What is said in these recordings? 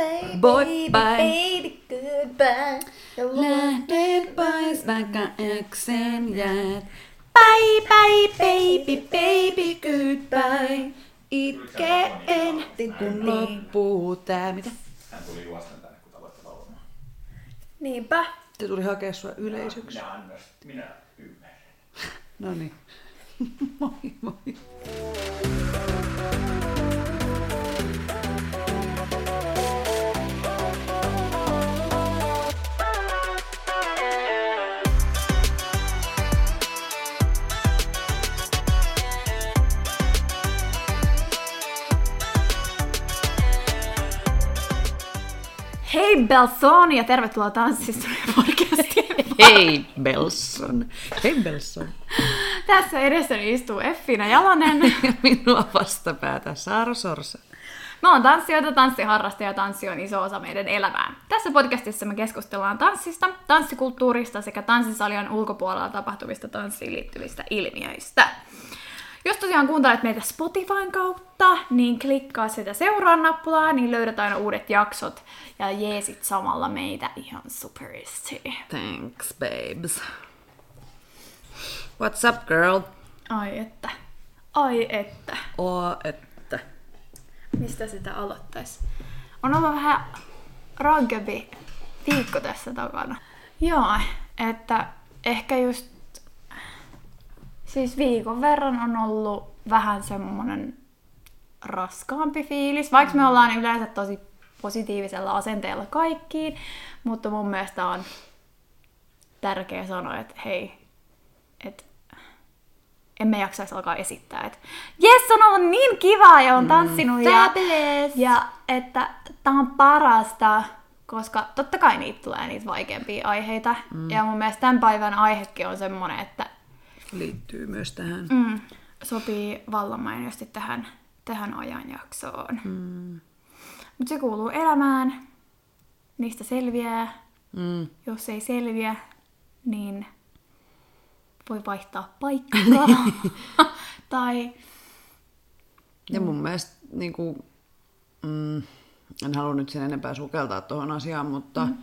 Baby, Boy, baby, bye. baby, goodbye. Lähden pois vaikka yksin jäät. Bye bye baby baby goodbye. Itkeen kun loppuu tää. Mitä? Hän tuli juosten tänne, kun aloitti laulamaan. Niinpä. Se tuli hakea sua yleisöksi. Minä, minä ymmärrän. No niin. moi moi. Hei Belson ja tervetuloa Tanssistoria podcastiin. Hei Belson. Hei Belson. Tässä edessäni istuu Effina Jalonen. Ja minua vastapäätä Saara Sorsa. Me on tanssijoita, tanssiharrastajia ja tanssi on iso osa meidän elämää. Tässä podcastissa me keskustellaan tanssista, tanssikulttuurista sekä tanssisalien ulkopuolella tapahtuvista tanssiin liittyvistä ilmiöistä. Jos tosiaan kuuntelet meitä Spotifyn kautta, niin klikkaa sitä seuraa nappulaa, niin löydät aina uudet jaksot ja jeesit samalla meitä ihan superisti. Thanks babes. What's up girl? Ai että. Ai että. Oo, että. Mistä sitä aloittaisi? On ollut vähän rankempi viikko tässä takana. Joo, että ehkä just siis viikon verran on ollut vähän semmonen raskaampi fiilis, vaikka me ollaan yleensä tosi positiivisella asenteella kaikkiin, mutta mun mielestä on tärkeä sanoa, että hei, että emme jaksaisi alkaa esittää, että jes, on ollut niin kiva ja on tanssinut ja, fabulous. ja että tämä on parasta, koska totta kai niitä tulee niitä vaikeampia aiheita. Mm. Ja mun mielestä tämän päivän aihekin on semmoinen, että Liittyy myös tähän. mm, sopii vallan mainiosti tähän, tähän ajanjaksoon. Mm. Mutta se kuuluu elämään, niistä selviää. Mm. Jos ei selviä, niin voi vaihtaa paikkaa. tai Ja mun mielestä niin kuin, mm, en halua nyt sen enempää sukeltaa tuohon asiaan, mutta mm.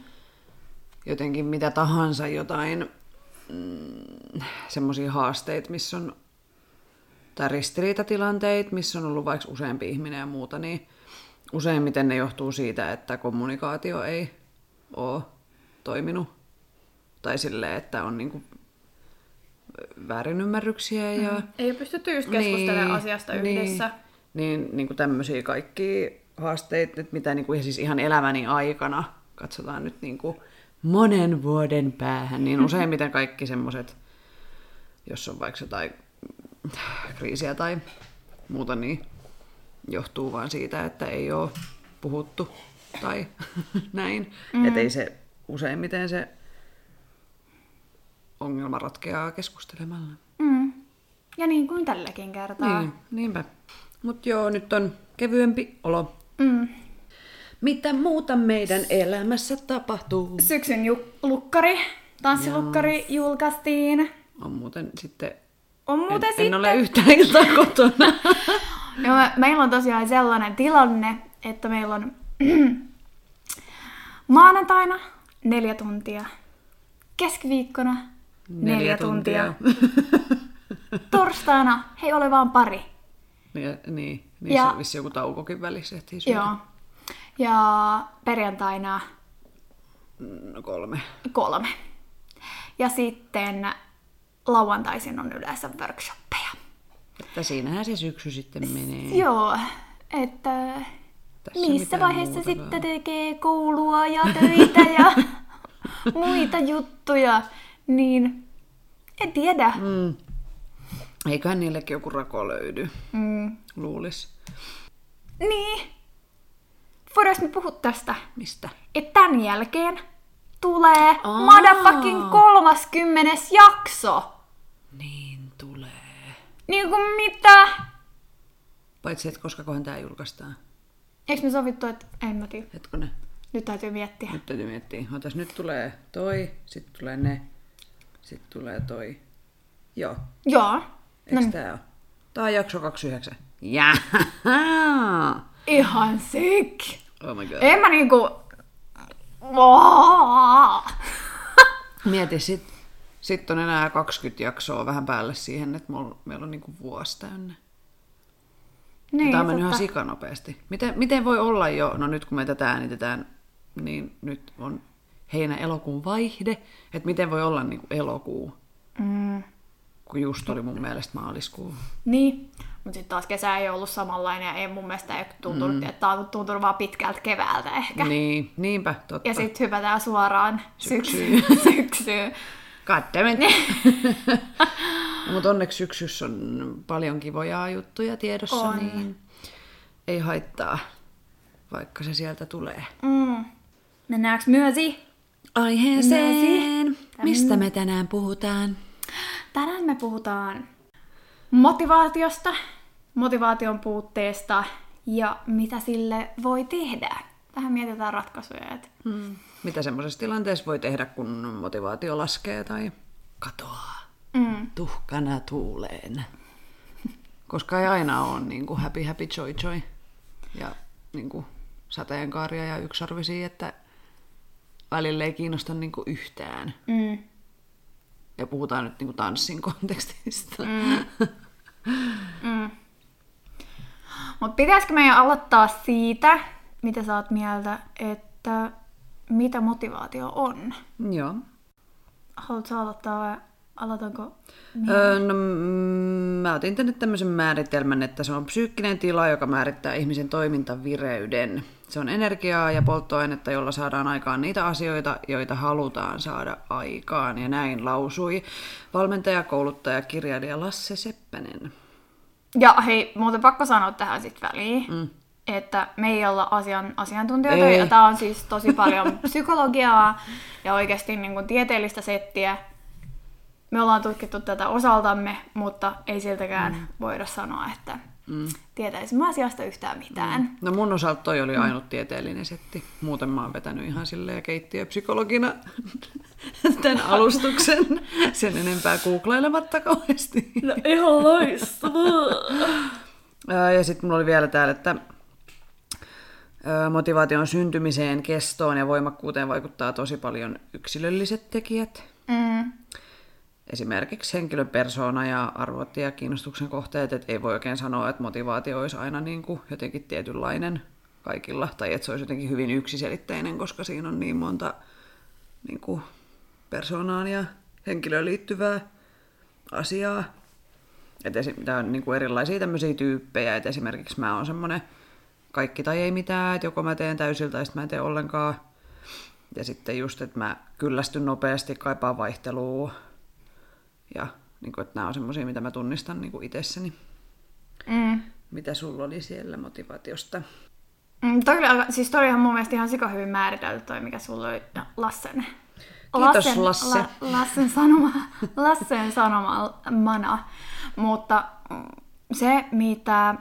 jotenkin mitä tahansa jotain mm, semmoisia haasteita, missä on tai ristiriitatilanteita, missä on ollut vaikka useampi ihminen ja muuta, niin useimmiten ne johtuu siitä, että kommunikaatio ei ole toiminut. Tai silleen, että on niinku väärinymmärryksiä ja ei ole pystytty just keskustelemaan Niin, asiasta niin. yhdessä. Niin, niin kuin tämmöisiä kaikkia haasteita, mitä niin kuin, siis ihan elämäni aikana, katsotaan nyt niin kuin monen vuoden päähän, niin useimmiten kaikki semmoiset, jos on vaikka jotain kriisiä tai muuta, niin johtuu vaan siitä, että ei ole puhuttu tai näin. Mm. Että ei se useimmiten se ongelma ratkeaa keskustelemalla. Mm. Ja niin kuin tälläkin kertaa. Niin, niinpä. Mut joo, nyt on kevyempi olo. Mm. Mitä muuta meidän elämässä tapahtuu? Syksyn ju- lukkari, tanssilukkari julkaistiin. On muuten sitten... On muuten en, sitten... en ole yhtään iltaa kotona. No, me, meillä on tosiaan sellainen tilanne, että meillä on maanantaina neljä tuntia, keskiviikkona neljä, neljä tuntia, torstaina hei ole vaan pari. niin, niin, niissä Ja- on vissi joku taukokin välissä, ehtii syödä. Joo. Ja perjantaina No kolme. kolme. Ja sitten lauantaisin on yleensä workshoppeja. Että siinähän se syksy sitten menee. Joo, että Tässä missä vaiheessa muutakaan. sitten tekee koulua ja töitä ja muita juttuja, niin en tiedä. Mm. Eiköhän niillekin joku rako löydy, Mm. luulis. Niin, voidaanko me puhua tästä, Mistä? että tämän jälkeen tulee Aa. motherfucking 30 jakso. Niin tulee. Niin kuin mitä? Paitsi, että koska kohan tää julkaistaan. Eikö me sovittu, että en mä tiedä. Hetkonen. Nyt täytyy miettiä. Nyt täytyy miettiä. Otas, nyt tulee toi, sitten tulee ne, sitten tulee toi. Joo, Joo. eikö No, tää ole? Tää on jakso 29. Jaa! ihan sick. Oh my god. En mä niinku... Mieti, sit, sit on enää 20 jaksoa vähän päälle siihen, että mulla, meillä on niinku vuosi täynnä. Niin, Tämä on mennyt ihan sikanopeasti. Miten, miten voi olla jo, no nyt kun me tätä äänitetään, niin nyt on heinä-elokuun vaihde, että miten voi olla niinku elokuu, Mm, kun just oli mun mielestä maaliskuu. niin. Mutta sitten taas kesä ei ollut samanlainen ja ei mun mielestä ei tuntunut, mm. että on tuntunut vaan pitkältä keväältä ehkä. Niin, niinpä, totta. Ja sitten hypätään suoraan Syksyyn. syksyyn. God damn it. Mutta onneksi syksyssä on paljon kivoja juttuja tiedossa, On. niin ei haittaa, vaikka se sieltä tulee. Mm. Mennäänkö myösi? Aiheeseen. Mistä me tänään puhutaan? Tänään me puhutaan motivaatiosta, motivaation puutteesta ja mitä sille voi tehdä. Vähän mietitään ratkaisuja. Että... Hmm. Mitä semmoisessa tilanteessa voi tehdä, kun motivaatio laskee tai katoaa Mm. tuhkana tuuleen? Koska ei aina ole niin kuin happy happy joy joy ja niin kuin sateenkaaria ja yksarvisia, että välillä ei kiinnosta niin kuin yhtään. Mm. Ja puhutaan nyt niin kuin tanssin kontekstista. Mm. Mm. Mutta pitäisikö meidän aloittaa siitä, mitä sä oot mieltä, että mitä motivaatio on? Joo. Haluatko aloittaa vai aloitanko? Öö, no, mm, mä otin tänne tämmöisen määritelmän, että se on psyykkinen tila, joka määrittää ihmisen toimintavireyden. Se on energiaa ja polttoainetta, jolla saadaan aikaan niitä asioita, joita halutaan saada aikaan. Ja näin lausui valmentaja, kouluttaja, kirjailija Lasse Seppänen. Ja hei, muuten pakko sanoa tähän sitten väliin, mm. että me ei olla asian, asiantuntijoita, Ei. ja tämä on siis tosi paljon psykologiaa ja oikeasti niin kuin tieteellistä settiä. Me ollaan tutkittu tätä osaltamme, mutta ei siltäkään mm. voida sanoa, että mm. tietäisimme asiasta yhtään mitään. Mm. No mun osalta toi oli ainut tieteellinen setti. Muuten mä oon vetänyt ihan silleen keittiöpsykologina tämän alustuksen. Sen enempää googlailematta kauheasti. No ihan loistavaa. Ja sitten mulla oli vielä täällä, että motivaation syntymiseen, kestoon ja voimakkuuteen vaikuttaa tosi paljon yksilölliset tekijät. Mm. Esimerkiksi henkilön persoona ja arvot ja kiinnostuksen kohteet, että ei voi oikein sanoa, että motivaatio olisi aina niin kuin jotenkin tietynlainen kaikilla, tai että se olisi jotenkin hyvin yksiselitteinen, koska siinä on niin monta niin kuin persoonaan ja henkilöön liittyvää asiaa. Että tää on niin kuin erilaisia tämmöisiä tyyppejä, että esimerkiksi mä oon semmoinen kaikki tai ei mitään, että joko mä teen täysillä tai sitten mä en tee ollenkaan. Ja sitten just, että mä kyllästyn nopeasti, kaipaan vaihtelua. Ja niin kuin, että nämä on semmoisia, mitä mä tunnistan niin kuin itsessäni. Mm. Mitä sulla oli siellä motivaatiosta? Mm, toi oli siis toi oli ihan mun mielestä ihan sika hyvin määritelty toi, mikä sulla oli no, Lassen. Kiitos, Lasse. La, Lassen sanoma, Lassen sanomana. Mutta mm, se, mitä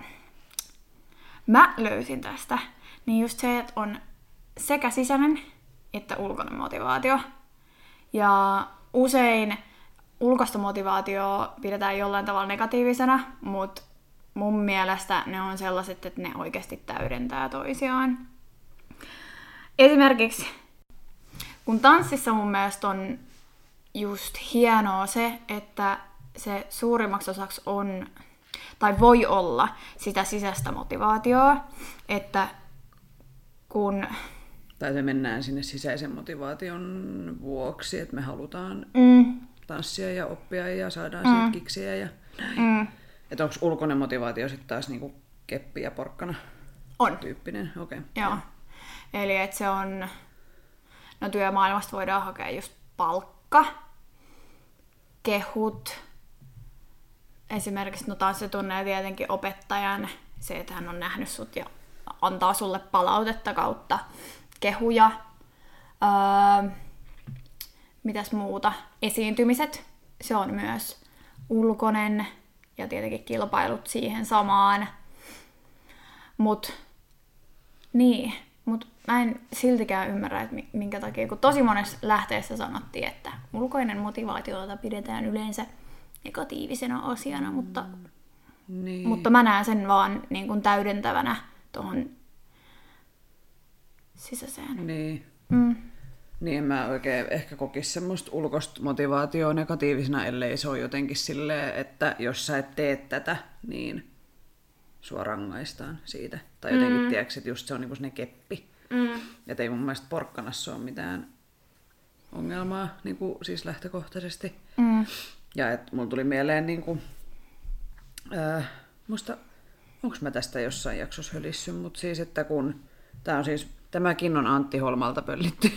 mä löysin tästä, niin just se, että on sekä sisäinen että ulkoinen motivaatio. Ja usein ulkoista motivaatioa pidetään jollain tavalla negatiivisena, mutta mun mielestä ne on sellaiset, että ne oikeasti täydentää toisiaan. Esimerkiksi kun tanssissa mun mielestä on just hienoa se, että se suurimmaksi osaksi on, tai voi olla, sitä sisäistä motivaatioa, että kun Tai se mennään sinne sisäisen motivaation vuoksi, että me halutaan mm, tanssia ja oppia ja saadaan mm. siitä kiksiä. Ja... mm, Että onko ulkoinen motivaatio sitten taas niinku keppi ja porkkana on, tyyppinen? Okei. Okay. joo. Eli että se on, no työmaailmasta voidaan hakea just palkka, kehut, esimerkiksi no taas se tunnee tietenkin opettajan, se, että hän on nähnyt sut ja antaa sulle palautetta kautta kehuja. Öö, mitäs muuta? Esiintymiset, se on myös ulkoinen ja tietenkin kilpailut siihen samaan. Mut niin, mut mä en siltikään ymmärrä, että mi- minkä takia, kun tosi monessa lähteessä sanottiin, että ulkoinen motivaatiota pidetään yleensä negatiivisena asiana, mutta, Niin. mutta mä näen sen vaan niin kuin täydentävänä tuohon sisäiseen. Niin. Mm. Niin mä oikein ehkä kokisi semmoista ulkoista motivaatioa negatiivisena, ellei se ole jotenkin silleen, että jos sä et tee tätä, niin sua rangaistaan siitä. Tai jotenkin, mm. tiedätkö, että just se on niinku ne keppi. Mm. Että ei mun mielestä porkkanassa ole mitään ongelmaa niin kuin, siis lähtökohtaisesti. Mm. Ja et mulla tuli mieleen, niin kuin, äh, musta, onko mä tästä jossain jaksossa hölissy, mutta siis, että kun, tää on siis, tämäkin on Antti Holmalta pöllitty.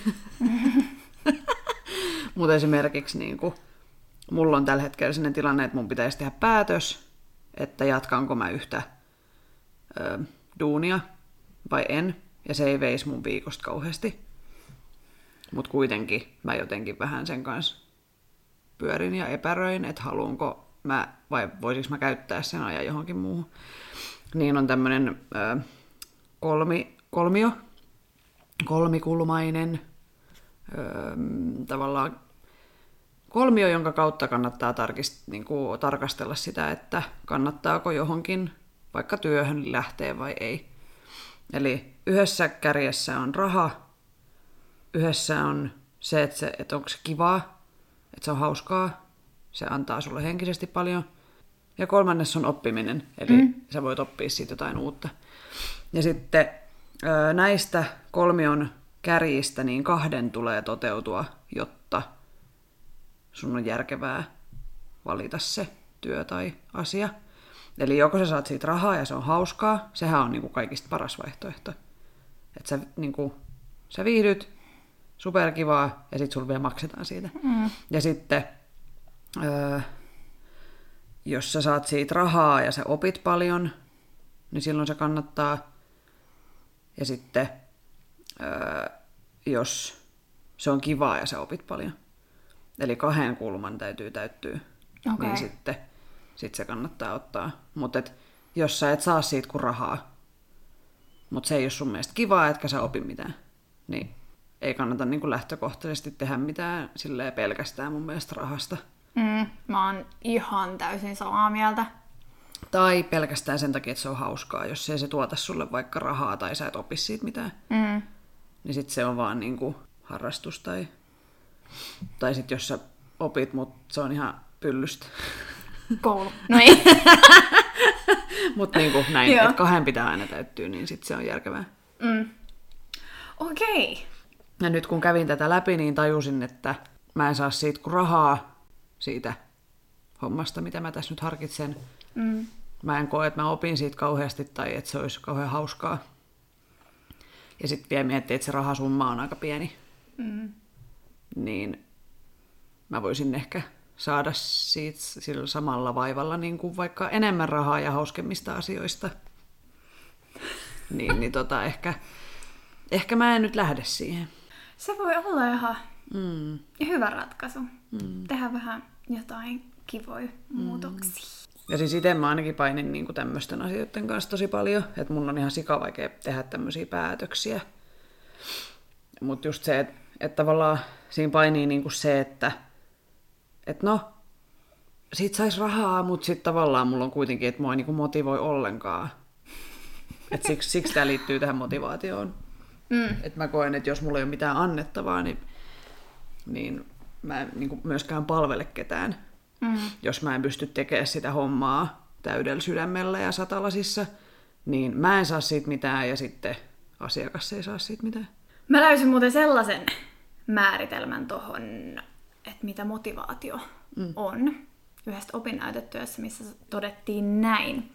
mutta esimerkiksi niin kuin, mulla on tällä hetkellä sellainen tilanne, että mun pitäisi tehdä päätös, että jatkanko mä yhtä ö, duunia vai en. Ja se ei veisi mun viikosta kauheasti. Mutta kuitenkin mä jotenkin vähän sen kanssa pyörin ja epäröin, että haluanko mä, vai voisinko mä käyttää sen ajan johonkin muuhun. Niin on tämmöinen kolmi, kolmio, kolmikulmainen ö, tavallaan kolmio, jonka kautta kannattaa tarkist, niin kuin, tarkastella sitä, että kannattaako johonkin vaikka työhön lähteä vai ei. Eli yhdessä kärjessä on raha, yhdessä on se, että, se, että onko se kivaa, että se on hauskaa, se antaa sulle henkisesti paljon. Ja kolmannes on oppiminen, eli mm. sä voit oppia siitä jotain uutta. Ja sitten näistä kolmion kärjistä niin kahden tulee toteutua, jotta sun on järkevää valita se työ tai asia. Eli joko sä saat siitä rahaa ja se on hauskaa, sehän on niin kuin kaikista paras vaihtoehto. Että sä, niin kuin, sä viihdyt, superkivaa, ja sitten sulla vielä maksetaan siitä. Mm. Ja sitten, öö, jos sä saat siitä rahaa ja sä opit paljon, niin silloin se kannattaa. Ja sitten, öö, jos se on kivaa ja sä opit paljon, eli kahden kulman täytyy täyttyä, okay. niin sitten sit se kannattaa ottaa. Mutta jos sä et saa siitä kuin rahaa, mutta se ei ole sun mielestä kivaa, etkä sä opi mitään, niin ei kannata niin kuin lähtökohtaisesti tehdä mitään silleen pelkästään mun mielestä rahasta. Mm, mä oon ihan täysin samaa mieltä. Tai pelkästään sen takia, että se on hauskaa. Jos ei se tuota sulle vaikka rahaa tai sä et opi siitä mitään, Mm. niin sit se on vaan niin kuin harrastus. Tai, tai sit jos sä opit, mutta se on ihan pyllystä. Koulu. No ei. Mutta niin kuin näin, että kahden pitää aina täyttyä, niin sit se on järkevää. mm. Okei. Okay. Ja nyt kun kävin tätä läpi, niin tajusin, että mä en saa siitä kuin rahaa siitä hommasta, mitä mä tässä nyt harkitsen. Mm. Mä en koe, että mä opin siitä kauheasti tai että se olisi kauhean hauskaa. Ja sitten vielä miettii, että se rahasumma on aika pieni. Mm. Niin mä voisin ehkä saada siitä sillä samalla vaivalla niin kuin vaikka enemmän rahaa ja hauskemmista asioista. Niin, niin tota, ehkä, ehkä mä en nyt lähde siihen. Se voi olla ihan Mm. hyvä ratkaisu. Mm. Tehdä vähän jotain kivoja muutoksia. Ja siis itse mä ainakin painin niin tämmöisten asioiden kanssa tosi paljon, että mun on ihan sikavaikea tehdä tämmöisiä päätöksiä. Mutta just se, että et tavallaan siinä painii niin se, että et no, siitä saisi rahaa, mutta sitten tavallaan mulla on kuitenkin, että mua ei niin motivoi ollenkaan. Et siksi, siksi tämä liittyy tähän motivaatioon. Mm. Et mä koen, että jos mulla ei ole mitään annettavaa, niin, niin mä en niin myöskään palvele ketään Mm. jos mä en pysty tekemään sitä hommaa täydellä sydämellä ja satalasissa, niin mä en saa siitä mitään ja sitten asiakas ei saa siitä mitään. Mä löysin muuten sellaisen määritelmän tohon, että mitä motivaatio mm. on yhdestä opinnäytetyössä, missä todettiin näin.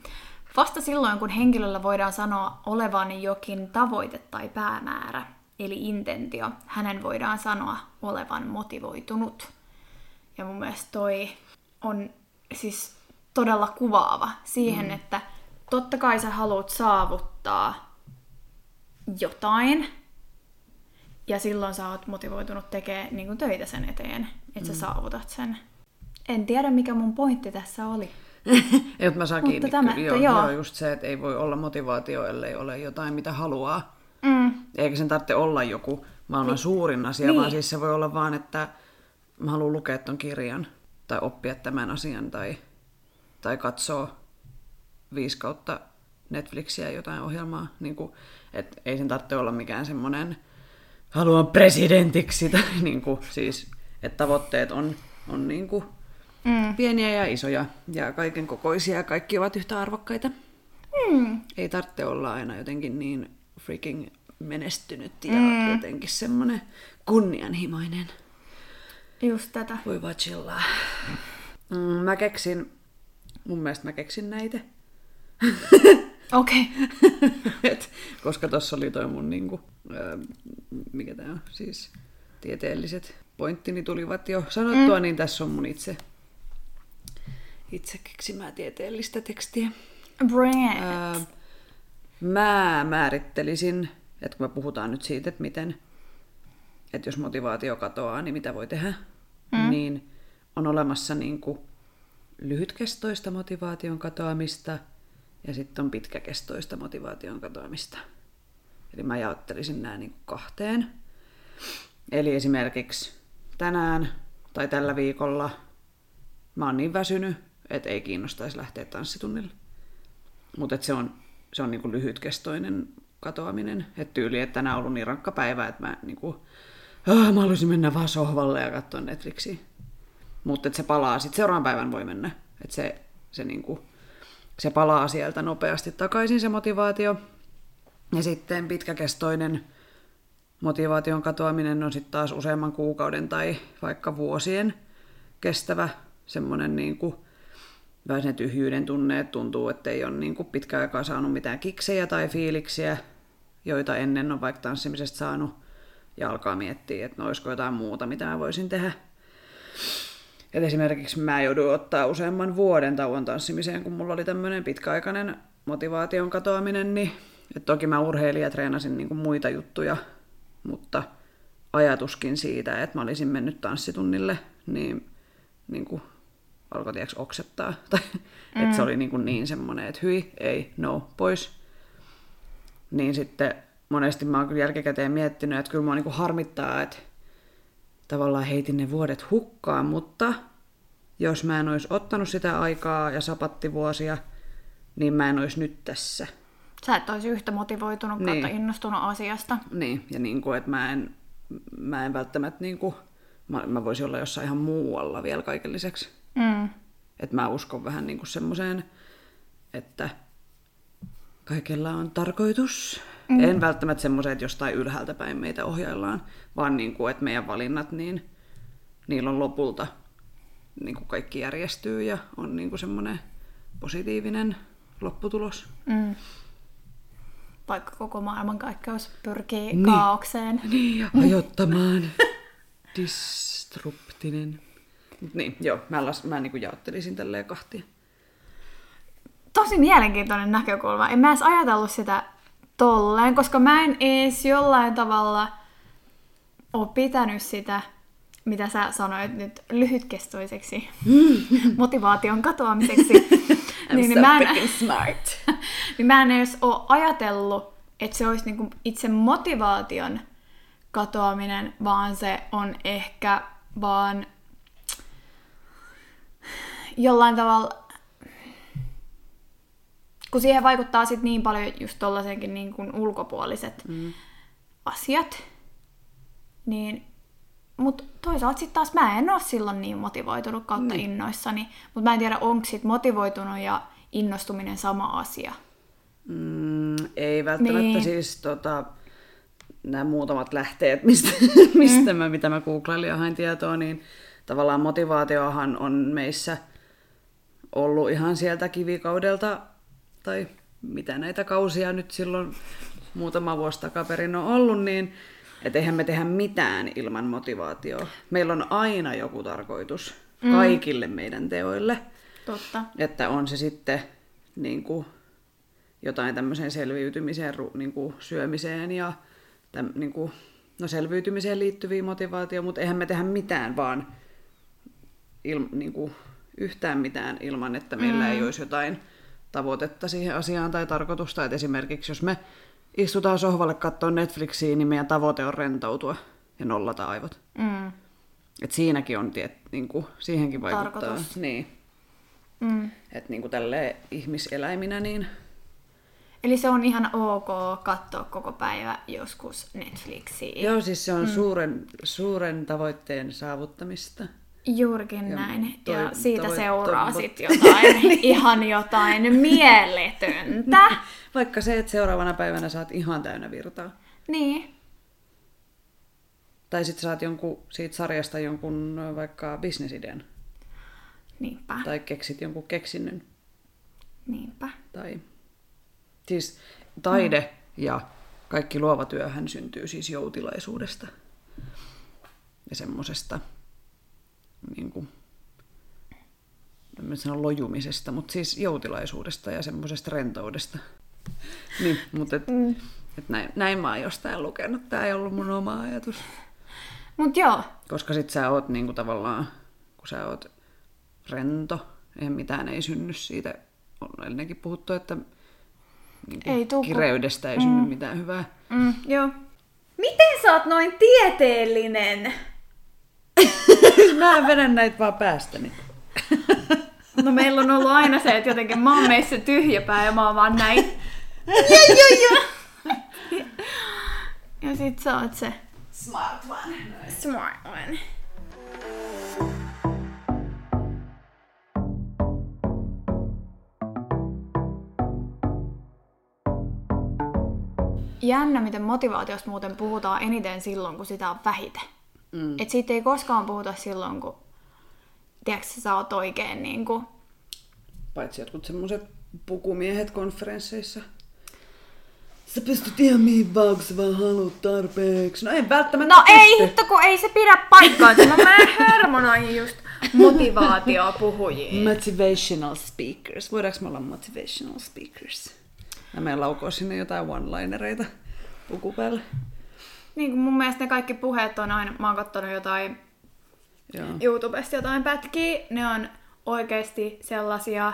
Vasta silloin, kun henkilöllä voidaan sanoa olevan jokin tavoite tai päämäärä, eli intentio, hänen voidaan sanoa olevan motivoitunut. Ja mun mielestä toi on siis todella kuvaava siihen, mm. että totta kai sä haluat saavuttaa jotain, ja silloin sä oot motivoitunut tekemään niin kuin töitä sen eteen, että mm. sä saavutat sen. En tiedä, mikä mun pointti tässä oli. Jotta mä saan Mutta kiinni. tämä, joo, joo. joo, just se, että ei voi olla motivaatio, ellei ole jotain, mitä haluaa. Mm. Eikä sen tarvitse olla joku maailman Niin. suurin asia, Niin. vaan siis se voi olla vaan, että mä haluan lukea ton kirjan tai oppia tämän asian tai, tai katsoa 5 kautta Netflixiä jotain ohjelmaa. Niin kuin, et ei sen tarvitse olla mikään semmoinen haluan presidentiksi. Tai niin kuin, siis, että tavoitteet on, on niin kuin mm. pieniä ja isoja ja kaiken kokoisia ja kaikki ovat yhtä arvokkaita. Mm. Ei tarvitse olla aina jotenkin niin freaking menestynyt ja mm. jotenkin semmoinen kunnianhimoinen. Just tätä. Voi vaan chillaa. Mm, mä keksin, mun mielestä mä keksin näitä. Okei. Okay. koska tuossa oli toi mun niinku, ää, mikä tää on, siis tieteelliset pointtini tulivat jo sanottua, mm. niin tässä on mun itse, itse keksimää tieteellistä tekstiä. Bring it. Ää, mä määrittelisin, että kun me puhutaan nyt siitä, että miten, että jos motivaatio katoaa, niin mitä voi tehdä, mm. niin on olemassa niin kuin lyhytkestoista motivaation katoamista ja sitten on pitkäkestoista motivaation katoamista. Eli mä jaottelisin nämä niin kahteen. Eli esimerkiksi tänään tai tällä viikolla mä oon niin väsynyt, että ei kiinnostaisi lähteä tanssitunnille. Mutta se on, se on niinku lyhytkestoinen katoaminen. Et tyyli, että tänään on ollut niin rankka päivä, että mä, niinku, ah, mä haluaisin mennä vaan sohvalle ja katsoa Netflixiä. Mutta se palaa, sitten seuraavan päivän voi mennä. Et se, se, niinku, se palaa sieltä nopeasti takaisin se motivaatio. Ja sitten pitkäkestoinen motivaation katoaminen on sitten taas useamman kuukauden tai vaikka vuosien kestävä semmoinen niin vähän sen tyhjyyden tunne, että tuntuu, että ei ole niin kuin pitkään aikaa saanut mitään kiksejä tai fiiliksiä, joita ennen on vaikka tanssimisesta saanut, ja alkaa miettiä, että no olisiko jotain muuta, mitä mä voisin tehdä. Et esimerkiksi mä jouduin ottaa useamman vuoden tauon tanssimiseen, kun mulla oli tämmöinen pitkäaikainen motivaation katoaminen, niin et toki mä urheilin ja treenasin niin kuin muita juttuja, mutta ajatuskin siitä, että mä olisin mennyt tanssitunnille, niin, niin kuin alkoi tiiäks, oksettaa. Tai, mm. että se oli niin, kuin niin semmoinen, että hyi, ei, no, pois. Niin sitten monesti mä oon kyllä jälkikäteen miettinyt, että kyllä mua niin kuin harmittaa, että tavallaan heitin ne vuodet hukkaan, mutta jos mä en olisi ottanut sitä aikaa ja sapattivuosia, niin mä en olisi nyt tässä. Sä et olisi yhtä motivoitunut niin. kautta innostunut asiasta. Niin, ja niin kuin, että mä en, mä en välttämättä, niin kuin, mä, mä voisin olla jossain ihan muualla vielä kaiken lisäksi. Mm. Että mä uskon vähän niin kuin semmoiseen, että kaikella on tarkoitus. Mm. En välttämättä semmoiseen, että jostain ylhäältä päin meitä ohjaillaan, vaan niin kuin, että meidän valinnat, niin niillä on lopulta niin kuin kaikki järjestyy ja on niin kuin semmoinen positiivinen lopputulos. Mm. Vaikka koko maailmankaikkeus pyrkii niin. kaaukseen. Niin, ja ajottamaan. Disruptinen. Niin, joo, mä, las, mä niin jaottelisin tälleen kahtia. Tosi mielenkiintoinen näkökulma. En mä edes ajatellut sitä tolleen, koska mä en edes jollain tavalla ole pitänyt sitä, mitä sä sanoit nyt lyhytkestoiseksi motivaation katoamiseksi. niin, niin, mä en, smart. niin mä en edes ole ajatellut, että se olisi niinku itse motivaation katoaminen, vaan se on ehkä vaan jollain tavalla, kun siihen vaikuttaa sit niin paljon just tollasenkin niin kuin ulkopuoliset mm. asiat, niin mutta toisaalta sitten taas mä en ole silloin niin motivoitunut kautta niin. innoissani, mutta mä en tiedä, onko sit motivoitunut ja innostuminen sama asia. Mm, ei välttämättä niin. siis tota, nämä muutamat lähteet, mistä, mistä mm. mä, mitä mä googlailin ja hain tietoa, niin tavallaan motivaatiohan on meissä – ollut ihan sieltä kivikaudelta, tai mitä näitä kausia nyt silloin muutama vuosi takaperin on ollut, niin että eihän me tehdä mitään ilman motivaatioa. Meillä on aina joku tarkoitus mm. kaikille meidän teoille. Totta. Että on se sitten niin kuin, jotain tämmöiseen selviytymiseen, niin kuin, syömiseen ja täm, niin kuin, no, selviytymiseen liittyviä motivaatio, mutta eihän me tehdä mitään vaan il, niin kuin, yhtään mitään ilman, että meillä mm. ei olisi jotain tavoitetta siihen asiaan tai tarkoitusta. Että esimerkiksi jos me istutaan sohvalle katsoa Netflixiä, niin meidän tavoite on rentoutua ja nollata aivot. Mm. Et siinäkin on, tiet, niin kuin, siihenkin vaikuttaa. Tarkoitus. Niin. Mm. Että niin kuin ihmiseläiminä, niin Eli se on ihan ok katsoa koko päivä joskus Netflixiä. Joo, siis se on mm. suuren, suuren tavoitteen saavuttamista. Juurikin Ja näin. toi- ja siitä tavoit- seuraa sitten jotain, ihan jotain mieletöntä. Vaikka se, että seuraavana päivänä saat ihan täynnä virtaa. Niin. Tai sitten saat jonkun, siitä sarjasta jonkun vaikka bisnesidean. Niinpä. Tai keksit jonkun keksinnön. Niinpä. Tai... Siis taide mm. ja kaikki luova työhän syntyy siis joutilaisuudesta. Ja semmosesta niin kuin, en sano lojumisesta, mutta siis joutilaisuudesta ja semmoisesta rentoudesta. Niin, mutta et, mm. et näin, näin mä oon jostain lukenut. Tää ei ollut mun oma ajatus. Mut joo, Koska sit sä oot niinku tavallaan, kun sä oot rento, eihän mitään ei synny siitä. On ennenkin puhuttu, että niinku Ei tuu, kireydestä ei synny mitään hyvää. mm, joo. Miten sä oot noin tieteellinen? Mä vedän näitä vaan päästäni. No meillä on ollut aina se, että jotenkin mä oon meissä tyhjäpää ja mä oon vaan näin. Ja, ja, ja. Ja sit sä oot se Smart one. smart one. Jännä, miten motivaatiosta muuten puhutaan eniten silloin, kun sitä on vähiten. Mm. Et siitä ei koskaan puhuta silloin, kun tiedätkö, sä oot oikein niin kuin, Paitsi jotkut semmoset pukumiehet konferensseissa. Sä pystyt ihan mihin vaan, kun sä vaan haluat tarpeeksi. No en välttämättä No ei hitto, kun ei se pidä paikkaansa. Mä menen hermonoihin just motivaatiopuhujiin. Motivational speakers. Voidaanko me olla motivational speakers? Mä menen laukoa sinne jotain one-linereita puku päälle. Niin kuin mun mielestä ne kaikki puheet on aina, mä oon kattonut jotain Joo. YouTubesta jotain pätkiä, ne on oikeasti sellaisia,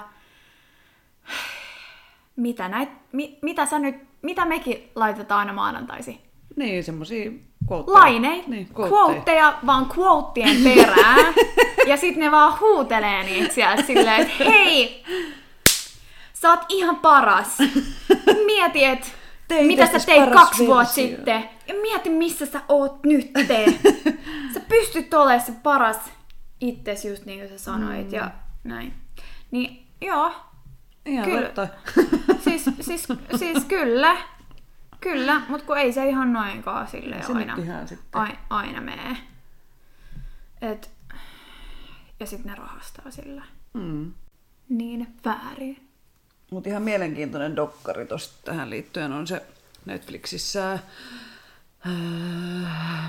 mitä näit, mi, mitä sä nyt, mitä mekin laitetaan aina maanantaisi? Niin, semmosia quoteja. Laineja, Niin, quoteja vaan quoteien perään, ja sitten ne vaan huutelee niitä sieltä silleen, että hei, sä oot ihan paras. Mieti, että Tee mitä sä teit paras kaksi vuotta versio. sitten. Ja mieti, missä sä oot nyt. sä pystyt olemaan se paras itses, just niin kuin sä sanoit. Mm. Ja näin. Niin, joo. Ihan Kyllä. totta. Siis, siis, siis kyllä. Kyllä, mutta kun ei se ihan noinkaan silleen Se nyt aina, ihan sitten. ai, aina mene. Et, ja sitten ne rahastaa sillä. Mm. Niin väärin. Mutta ihan mielenkiintoinen dokkari tosta tähän liittyen on se Netflixissä, äh,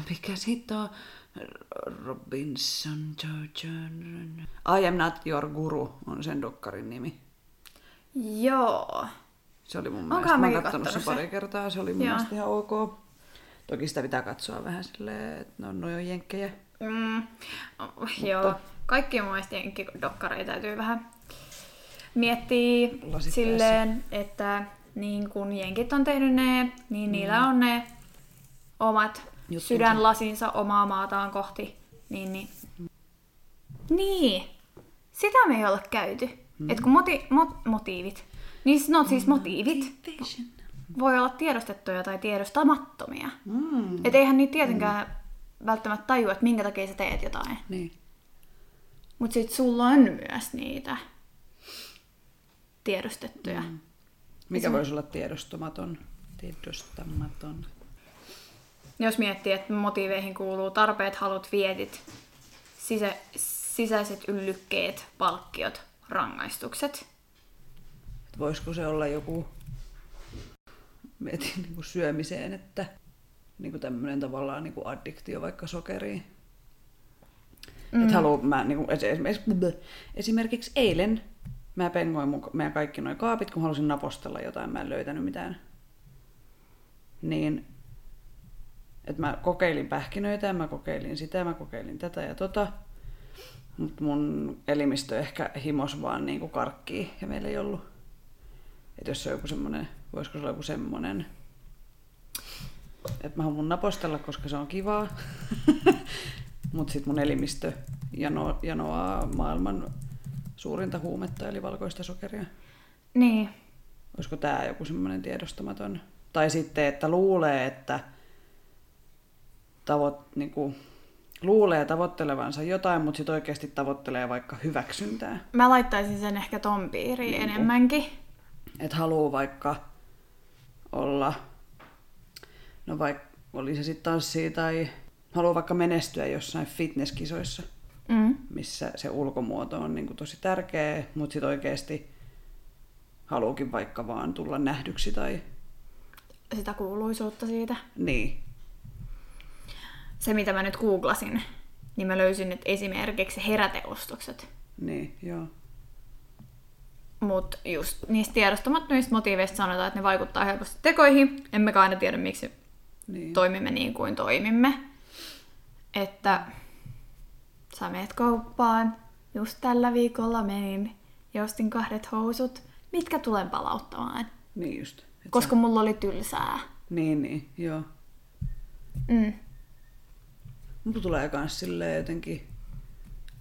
mikä siitä on, Robinson, Jojon, I am not your guru on sen dokkarin nimi. Joo. Se oli mun Onkohan mielestä, mä oon mäkin katsonut sen kattonut pari kertaa, se oli mun Joo. mielestä ihan ok. Toki sitä pitää katsoa vähän silleen, että ne on noin jenkkejä. Mm, oh, joo. Kaikki mun mielestä dokkareita täytyy vähän miettiä Lasit silleen, että niin kun jenkit on tehnyt ne, niin mm. niillä on ne omat Juttunsa. sydänlasinsa omaa maataan kohti. Niin, niin. niin. Sitä me ei olla käyty. Mm. Et kun moti, mot, motiivit, niin no siis motiivit voi olla tiedostettuja tai tiedostamattomia. Mm. Et eihän niitä tietenkään mm. välttämättä tajua, että minkä takia sä teet jotain. Niin. Mutta sit sulla on myös niitä tiedostettuja. Mm. Mikä voisi olla tiedostamaton? Tiedostamaton. Jos miettii, että motiiveihin kuuluu tarpeet, halut, vietit, sisä, sisäiset yllykkeet, palkkiot, rangaistukset. Et voisiko se olla joku, mietin niin kuin syömiseen, että niin kuin tämmöinen tavallaan niin kuin addiktio vaikka sokeriin. Mm. Et haluu, mä, niin kuin, esimerkiksi, esimerkiksi eilen mä pengoin mun, meidän kaikki noin kaapit, kun halusin napostella jotain, mä en löytänyt mitään. Niin, että mä kokeilin pähkinöitä ja mä kokeilin sitä ja mä kokeilin tätä ja tota. Mutta mun elimistö ehkä himos vaan niinku karkkiin ja meillä ei ollut. Että jos se on joku semmonen, voisiko se olla joku semmonen, että mä haluan napostella, koska se on kivaa. Mutta sitten mun elimistö jano, janoaa maailman suurinta huumetta, eli valkoista sokeria. Niin. Olisiko tämä joku semmoinen tiedostamaton? Tai sitten, että luulee, että tavoit, niin kuin, luulee tavoittelevansa jotain, mutta sitten oikeasti tavoittelee vaikka hyväksyntää. Mä laittaisin sen ehkä ton piiriin Niinku. enemmänkin. Että haluaa vaikka olla, no vaikka oli se sitten tanssia tai haluaa vaikka menestyä jossain fitnesskisoissa, Mm. missä se ulkomuoto on niin kuin tosi tärkeä, mutta sitten oikeasti haluukin vaikka vaan tulla nähdyksi tai Sitä kuuluisuutta siitä. niin. Se, mitä mä nyt googlasin, niin mä löysin nyt esimerkiksi heräteostokset. Niin, joo. Mutta just niistä tiedostamattomista motiiveista sanotaan, että ne vaikuttaa helposti tekoihin. Emmekä aina tiedä, miksi Niin. toimimme niin kuin toimimme. Että sä meet kauppaan, just tällä viikolla menin ja ostin kahdet housut, mitkä tulen palauttamaan. Niin just. Et Koska mulla oli tylsää. Sä... Niin, niin, joo. Mm. Mulla tulee kans silleen jotenkin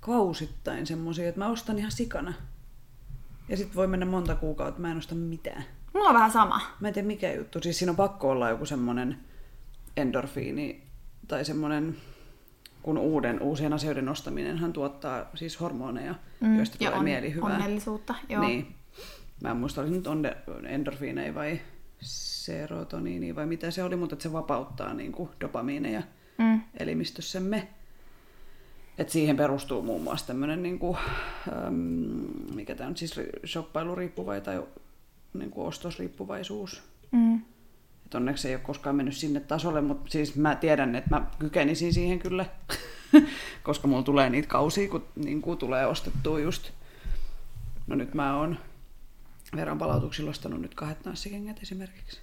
kausittain semmosia, että mä ostan ihan sikana. Ja sitten voi mennä monta kuukautta, mä en osta mitään. Mulla on vähän sama. Mä en tiedä mikä juttu. Siis siinä on pakko olla joku semmonen endorfiini tai semmonen, kun uuden, uusien asioiden ostaminenhan tuottaa siis hormoneja, mm, joista ja tulee on, mielihyvää. onnellisuutta. Joo. Niin. Mä en muista, oli nyt onde, endorfiineja vai serotoniini vai mitä se oli, mutta että se vapauttaa niin kuin dopamiineja Mm. elimistössämme. Et siihen perustuu muun muassa tämmöinen, niin kuin, äm, mikä tämä on siis ri- shoppailuriippuvaisuus tai niin kuin ostosriippuvaisuus. Mm. Et onneksi ei ole koskaan mennyt sinne tasolle, mutta siis mä tiedän, että mä kykenisin siihen kyllä, koska mulla tulee niitä kausia, kun niin kuin tulee ostettua just. No nyt mä oon verran palautuksilla ostanut nyt kahdet naissikengät esimerkiksi.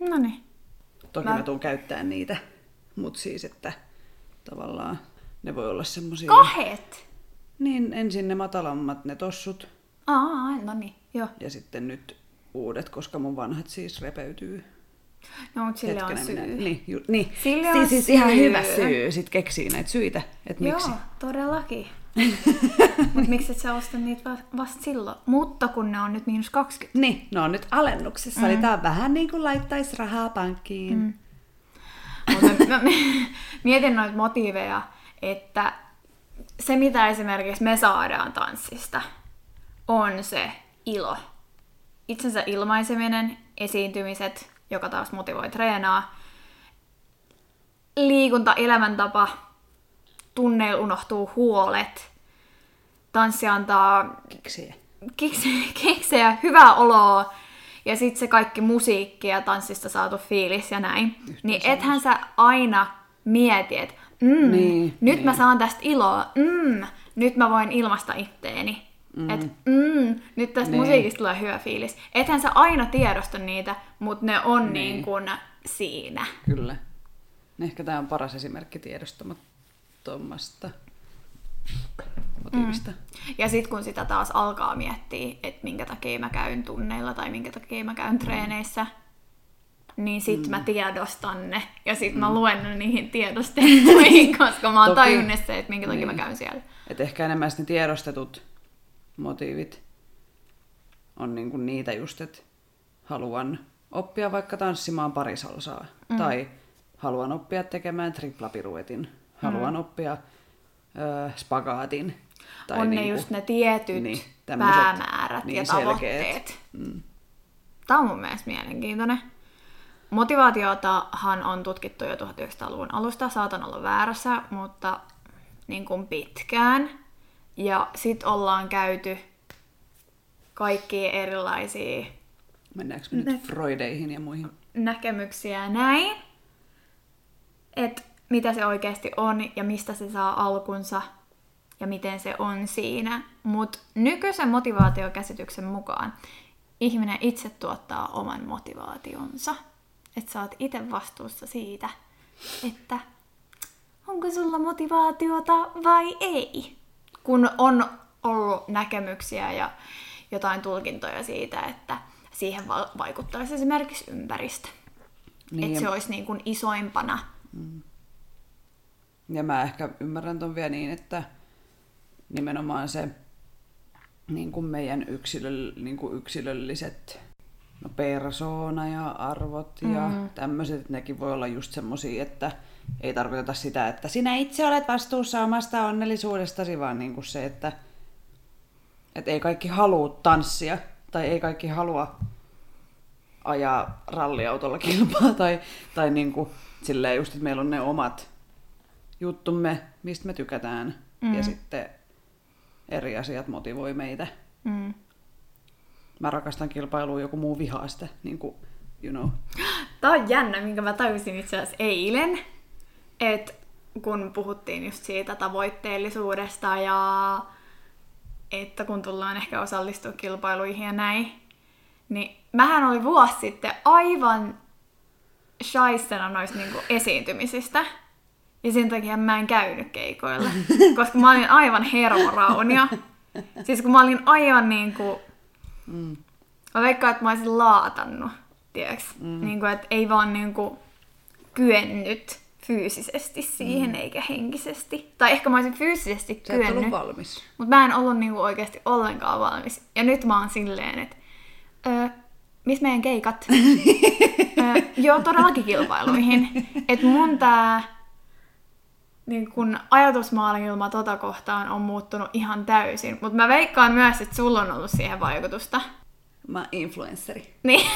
No niin. Toki Mä- mä, mä tuun käyttää niitä, mutta siis, että tavallaan ne voi olla semmosia... Kahet! Niin, ensin ne matalammat, ne tossut, Aa, no niin, joo. ja sitten nyt uudet, koska mun vanhat siis repeytyy. No, mutta sille on Hetkinen, syy. Minä, niin, ju, niin. Sille siis, on siis ihan syy. hyvä syy sit keksii näitä syitä, että miksi. Joo, todellakin. Mutta miksi et sä osta niitä va- vasta silloin? Mutta kun ne on nyt miinus 20. Niin, no on nyt alennuksessa, mm. eli tää on vähän niin kuin laittaisi rahaa pankkiin. Mm. Mutta mä, mä mietin noita motiiveja, että se mitä esimerkiksi me saadaan tanssista, on se ilo. Itsensä ilmaiseminen, esiintymiset, joka taas motivoi treenaa, liikunta, elämäntapa, tunneilla unohtuu huolet, tanssi antaa Keksii. kikse- kiksejä, hyvää oloa ja sitten se kaikki musiikki ja tanssista saatu fiilis ja näin, niin ethän sä aina mieti, että mm, niin, nyt niin. mä saan tästä iloa, mm, nyt mä voin ilmaista itteeni. Mm. Et, mm, nyt tästä Niin. musiikista tulee hyvä fiilis. Ethän sä aina tiedosta niitä, mutta ne on niin. Niin. kuin siinä. Kyllä. Ehkä tämä on paras esimerkki tiedostamattomasta motiivista. Mm. Ja sitten kun sitä taas alkaa miettiä, että minkä takia mä käyn tunneilla tai minkä takia mä käyn treeneissä, niin sit mm. mä tiedostan ne. Ja sit mm. mä luen ne niihin tiedostettuihin, koska mä oon tajunnut se, että minkä takia Niin. mä käyn siellä. Et ehkä enemmän ne tiedostetut motiivit on niinku niitä just, että haluan oppia vaikka tanssimaan parisalsaa. Mm. Tai haluan oppia tekemään triplapiruetin. Haluan mm. oppia ö, spagaatin. Tai on ne niinku- just ne tietyt niin, niin, päämäärät niin ja selkeät. tavoitteet. Mm. Tämä on mun mielestä mielenkiintoinen. Motivaatiotahan on tutkittu jo 1900-luvun alusta, saatan olla väärässä, mutta niin kuin pitkään. Ja sit ollaan käyty kaikkia erilaisia Mennäänkö me nyt Freudeihin ja muihin? näkemyksiä näin, että mitä se oikeasti on ja mistä se saa alkunsa ja miten se on siinä. Mutta nykyisen motivaatiokäsityksen mukaan ihminen itse tuottaa oman motivaationsa. Että sä oot itse vastuussa siitä, että onko sulla motivaatiota vai ei. Kun on ollut näkemyksiä ja jotain tulkintoja siitä, että siihen va- vaikuttaisi esimerkiksi ympäristö. Niin, että se olisi niin kuin isoimpana. Ja mä ehkä ymmärrän ton vielä niin, että nimenomaan se niin kuin meidän yksilö, niin kuin yksilölliset no persoona ja arvot ja mm. tämmöiset, nekin voi olla just semmosia, että ei tarkoiteta sitä, että sinä itse olet vastuussa omasta onnellisuudestasi, vaan niin kuin se, että, että ei kaikki halua tanssia tai ei kaikki halua ajaa ralliautolla kilpaa tai, tai niin kuin, silleen just, että meillä on ne omat juttumme, mistä me tykätään mm. ja sitten eri asiat motivoi meitä. Mm. Mä rakastan kilpailua, joku muu vihaa sitä, niin kuin, you know. Tää on jännä, minkä mä tajusin itse asiassa eilen, että kun puhuttiin just siitä tavoitteellisuudesta ja että kun tullaan ehkä osallistua kilpailuihin ja näin, niin mähän oli vuosi sitten aivan shaisena noista niinku esiintymisistä. Ja sen takia mä en käynyt keikoilla, koska mä olin aivan hermoraunia. Siis kun mä olin aivan niinku... Mm. Mä veikkaan, että mä olisin laatannut, tiedäks? Mm. Niinku, että ei vaan niinku kyennyt fyysisesti siihen, mm. eikä henkisesti. Tai ehkä mä olisin fyysisesti Sä kyennyt, valmis. mutta mä en ollut niinku oikeasti ollenkaan valmis. Ja nyt mä oon silleen, että öö, missä meidän keikat? öö, joo, todellakin kilpailuihin. Että mun tää niin kun ajatusmaailma tota kohtaan on muuttunut ihan täysin. Mutta mä veikkaan myös, että sulla on ollut siihen vaikutusta. Mä oon influenssari. Niin.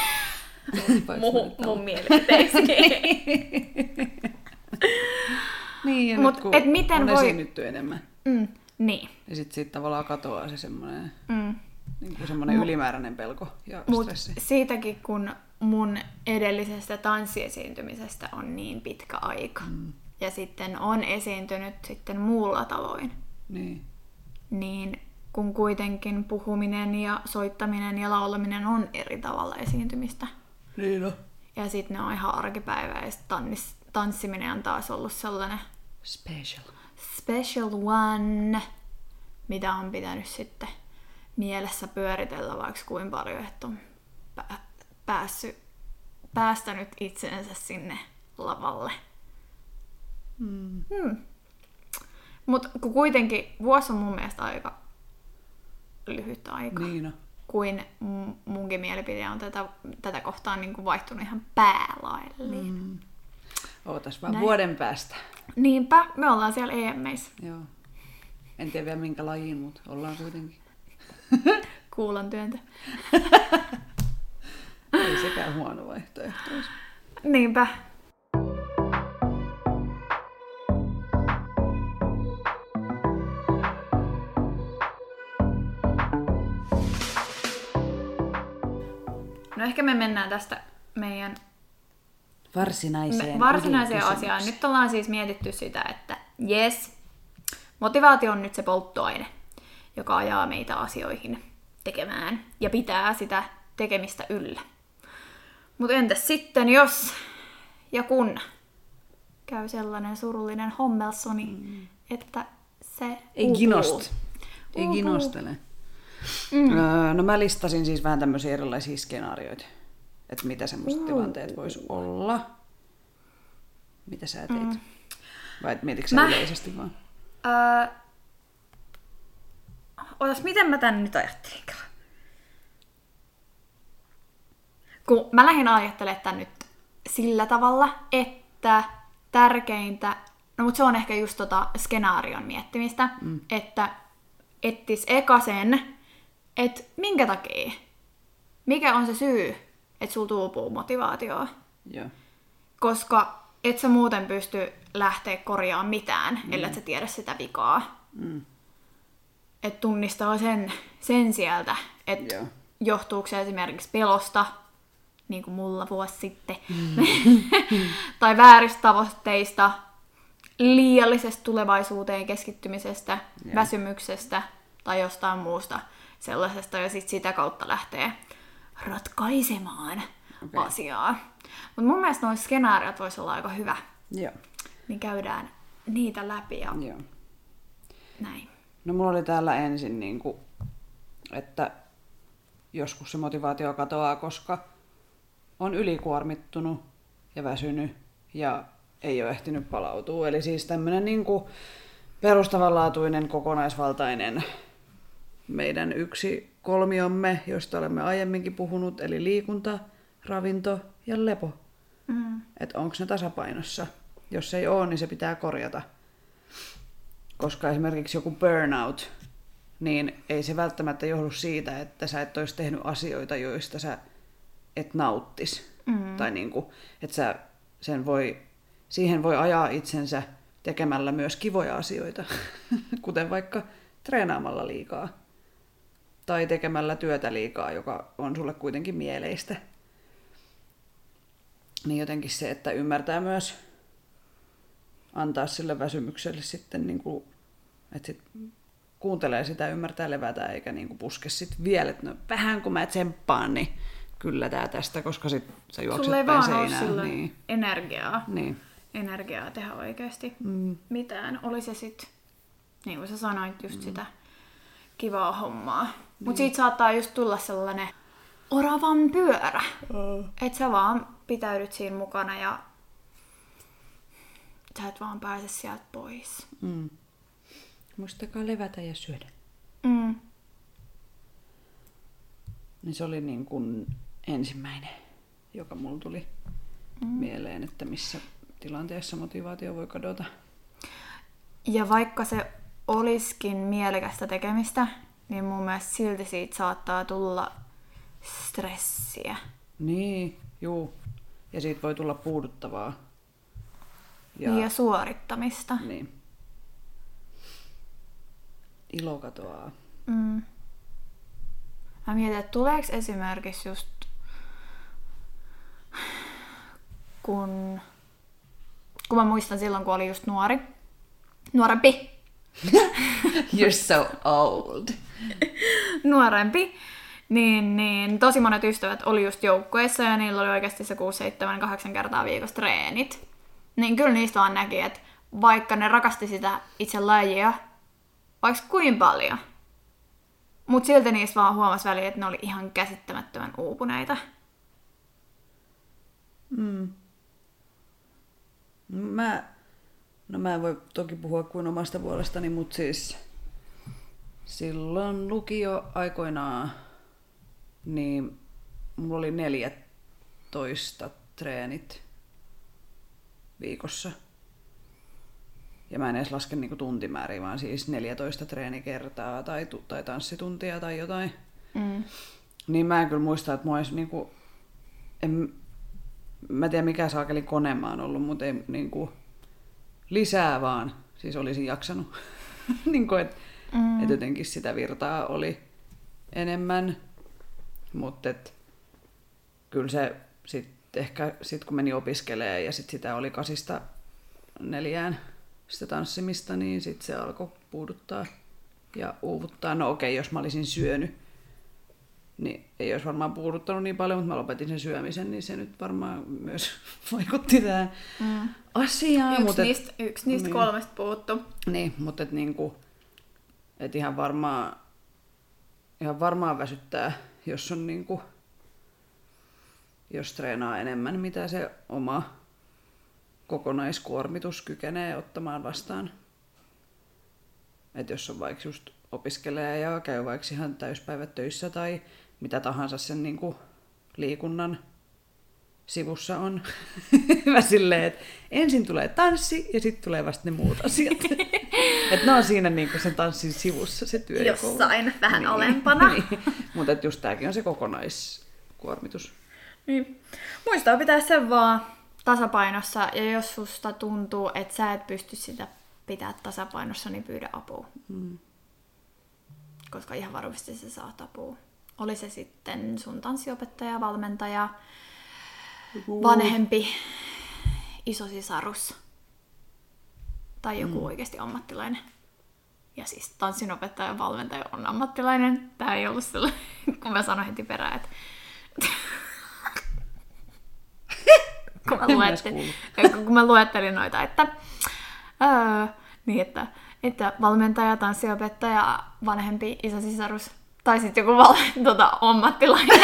mun, mun mielipiteeksi. Niin, ja Mut nyt kun et miten on voi- esiinnytty enemmän, mm, niin. niin sit siitä tavallaan katoaa se semmoinen, Mm. niin kuin semmoinen ylimääräinen pelko ja Mut stressi. siitäkin, kun mun edellisestä tanssiesiintymisestä on niin pitkä aika, mm. ja sitten on esiintynyt sitten muulla tavoin, Niin. niin kun kuitenkin puhuminen ja soittaminen ja laulaminen on eri tavalla esiintymistä. Niin no. Ja sitten ne on ihan arkipäivää, ja tannis, tanssiminen on taas ollut sellainen Special. special one, mitä on pitänyt sitten mielessä pyöritellä vaikka kuin paljon, että on pä- päässyt, päästänyt itsensä sinne lavalle. Mm. Hmm. Mutta kuitenkin vuosi on mun mielestä aika lyhyt aika. Niin no. Kuin munkin mielipide on tätä, tätä kohtaan niin kuin vaihtunut ihan päälaille. Mm. Ootas vaan Näin. vuoden päästä. Niinpä, me ollaan siellä EMEissä. Joo. En tiedä vielä minkä lajiin, mutta ollaan kuitenkin. Kuulan työntö. Ei sekään huono vaihtoehto. Niinpä. No ehkä me mennään tästä meidän Varsinaiseen, me, varsinaiseen asiaan. Nyt ollaan siis mietitty sitä, että yes, motivaatio on nyt se polttoaine, joka ajaa meitä asioihin tekemään ja pitää sitä tekemistä yllä. Mutta entäs sitten, jos ja kun käy sellainen surullinen hommelsoni, mm. että se Ei uupuu. ginost. Ei Uupuu. ginostele. Mm. Öö, no mä listasin siis vähän tämmöisiä erilaisia skenaarioita, että mitä semmoiset tilanteet vois olla. Mitä sä teit? Mm. Vai et mietitkö sä Mä- yleisesti vaan? Öö, otas, miten mä tän nyt ajattelinkaan? Kun mä lähdin ajattelemaan tän nyt sillä tavalla, että tärkeintä, no mutta se on ehkä just tota skenaarion miettimistä, mm. että ettis eka sen, että minkä takia, mikä on se syy, että sul tuupuu motivaatioa Joo. koska et sä muuten pysty lähteä korjaamaan mitään, mm. ellei sä tiedä sitä vikaa. Mm. Et tunnistaa sen, sen sieltä, että Joo. johtuuko se esimerkiksi pelosta, niin kuin mulla vuosi sitten, mm. tai vääristä tavoitteista, liiallisesta tulevaisuuteen keskittymisestä, Joo. väsymyksestä tai jostain muusta sellaisesta, ja sitten sitä kautta lähtee ratkaisemaan okay. asiaa. Mutta mun mielestä nuo skenaariot voisi olla aika hyvä, Joo. niin käydään niitä läpi ja Joo. näin. No mulla oli täällä ensin, niin kuin, että joskus se motivaatio katoaa, koska on ylikuormittunut ja väsynyt ja ei ole ehtinyt palautua. Eli siis tämmöinen niin kuin perustavanlaatuinen, kokonaisvaltainen meidän yksi kolmiomme, josta olemme aiemminkin puhunut, eli liikunta, ravinto ja lepo. Mm. Että onko ne tasapainossa. Jos ei ole, niin se pitää korjata. Koska esimerkiksi joku burnout, niin ei se välttämättä johdu siitä, että sä et olisi tehnyt asioita, joista sä et nauttis. Mm. Tai niinku, että sä sen voi, siihen voi ajaa itsensä tekemällä myös kivoja asioita, kuten vaikka treenaamalla liikaa. Tai tekemällä työtä liikaa, joka on sulle kuitenkin mieleistä. Niin jotenkin se, että ymmärtää myös antaa sille väsymykselle sitten, niin kuin, että sit kuuntelee sitä, ymmärtää levätä, eikä niin kuin puske sit vielä, että no, vähän kun mä tsemppaan, niin kyllä tää tästä, koska sit sä juokset Sulla ei päin vaan ole seinään. Niin, energiaa, niin. energiaa tehdä oikeasti Mm. mitään. Oli se sit, niin kuin sä sanoit, just sitä kivaa hommaa. Mut siitä saattaa just tulla sellainen oravan pyörä. Että sä vaan pitäydyt siinä mukana ja sä et vaan pääse sieltä pois. Mm. Muistakaa levätä ja syödä. Mm. Niin se oli niin kuin ensimmäinen, joka mulla tuli mm. mieleen, että missä tilanteessa motivaatio voi kadota. Ja vaikka se olisikin mielekästä tekemistä, niin mun mielestä silti siitä saattaa tulla stressiä. Niin, juu. Ja siitä voi tulla puuduttavaa. Ja, ja suorittamista. Niin. Ilo katoaa. Mm. Mä mietin, että tuleeko esimerkiksi just kun, kun mä muistan silloin, kun oli just nuori, nuorempi, You're so old. nuorempi, niin, niin tosi monet ystävät oli just joukkueessa ja niillä oli oikeasti se 6, 7, 8 kertaa viikossa treenit. Niin kyllä niistä vaan näki, että vaikka ne rakasti sitä itse lajia, vaikka kuin paljon, mutta silti niistä vaan huomasi väliin, että ne oli ihan käsittämättömän uupuneita. Mm. Mä, no mä en voi toki puhua kuin omasta puolestani, mutta siis silloin lukio aikoinaan, niin mulla oli 14 treenit viikossa. Ja mä en edes laske niinku tuntimääriä, vaan siis 14 treenikertaa tai, tai tanssituntia tai jotain. Mm. Niin mä en kyllä muista, että mua olisi niinku... En, mä tiedä mikä saakeli kone mä oon ollut, mutta ei niinku... Lisää vaan. Siis olisin jaksanut. niinku, että Mm. et jotenkin sitä virtaa oli enemmän. Mutta et, kyllä se sitten ehkä sit kun meni opiskelee ja sit sitä oli kasista neljään sitä tanssimista, niin sitten se alkoi puuduttaa ja uuvuttaa. No okei, jos mä olisin syönyt, niin ei olisi varmaan puuduttanut niin paljon, mutta mä lopetin sen syömisen, niin se nyt varmaan myös vaikutti tähän Mm. Asiaan. Yksi, mut et- niistä, yksi niistä niin. kolmesta puuttu. Niin, mutta et niinku, et ihan varmaan, ihan varmaan väsyttää, jos on niinku, jos treenaa enemmän, mitä se oma kokonaiskuormitus kykenee ottamaan vastaan. Et jos on vaikka just opiskelee ja käy vaikka ihan täyspäivät töissä tai mitä tahansa sen niinku liikunnan sivussa on. Mä silleen, että ensin tulee tanssi ja sitten tulee vasta ne muut asiat. että ne on siinä niinku sen tanssin sivussa se työ. Jossain, vähän alempana. niin. Mutta just tämäkin on se kokonaiskuormitus. Niin. Muistaa pitää sen vaan tasapainossa, ja jos susta tuntuu, että sä et pysty sitä pitää tasapainossa, niin pyydä apua. Mm. Koska ihan varmasti sä saat apua. Oli se sitten sun tanssiopettaja, valmentaja, vanhempi, isosisarus tai joku mm. oikeasti ammattilainen. Ja siis tanssinopettaja ja valmentaja on ammattilainen. Tää ei ollut sellainen, kun mä sanoin heti perään, että kun, mä luettelin, kun mä luettelin noita, että, öö, niin että, että valmentaja, tanssiopettaja, vanhempi isosisarus tai sitten joku val, tota, ammattilainen.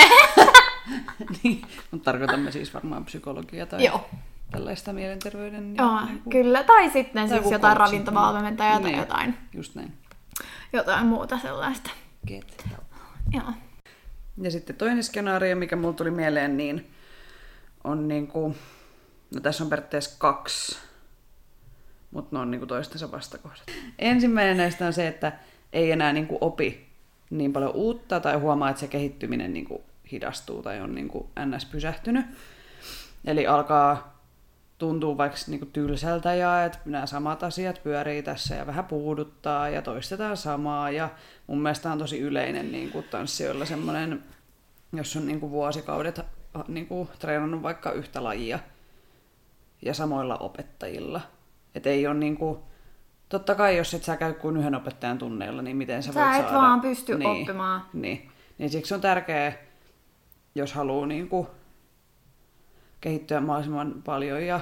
niin, mutta tarkoitamme siis varmaan psykologia tai Joo. tällaista mielenterveyden. Joo, niinku- kyllä. Tai sitten Tai siis jotain ravintovalmentajaa tai Niin. jotain, Just näin. jotain muuta sellaista. Get. Joo. Ja sitten toinen skenaario, mikä mulle tuli mieleen, niin on niinku, no tässä on periaatteessa kaksi, mutta ne on niinku toistensa vastakohdat. Ensimmäinen näistä on se, että ei enää niinku opi niin paljon uutta tai huomaa, että se kehittyminen niinku hidastuu tai on niinku ns. pysähtynyt. Eli alkaa tuntuu vaikka niinku tylsältä ja että nämä samat asiat pyörii tässä ja vähän puuduttaa ja toistetaan samaa. Ja mun mielestä on tosi yleinen niinku tanssijoilla semmoinen, jos on niinku vuosikaudet niinku treenannut vaikka yhtä lajia ja samoilla opettajilla. Et ei ole niinku, totta kai jos et sä käy kuin yhden opettajan tunneilla, niin miten sä, Sä voit et saada... vaan pysty niin, oppimaan. Niin. niin siksi on tärkeää, jos haluaa niinku kehittyä mahdollisimman paljon ja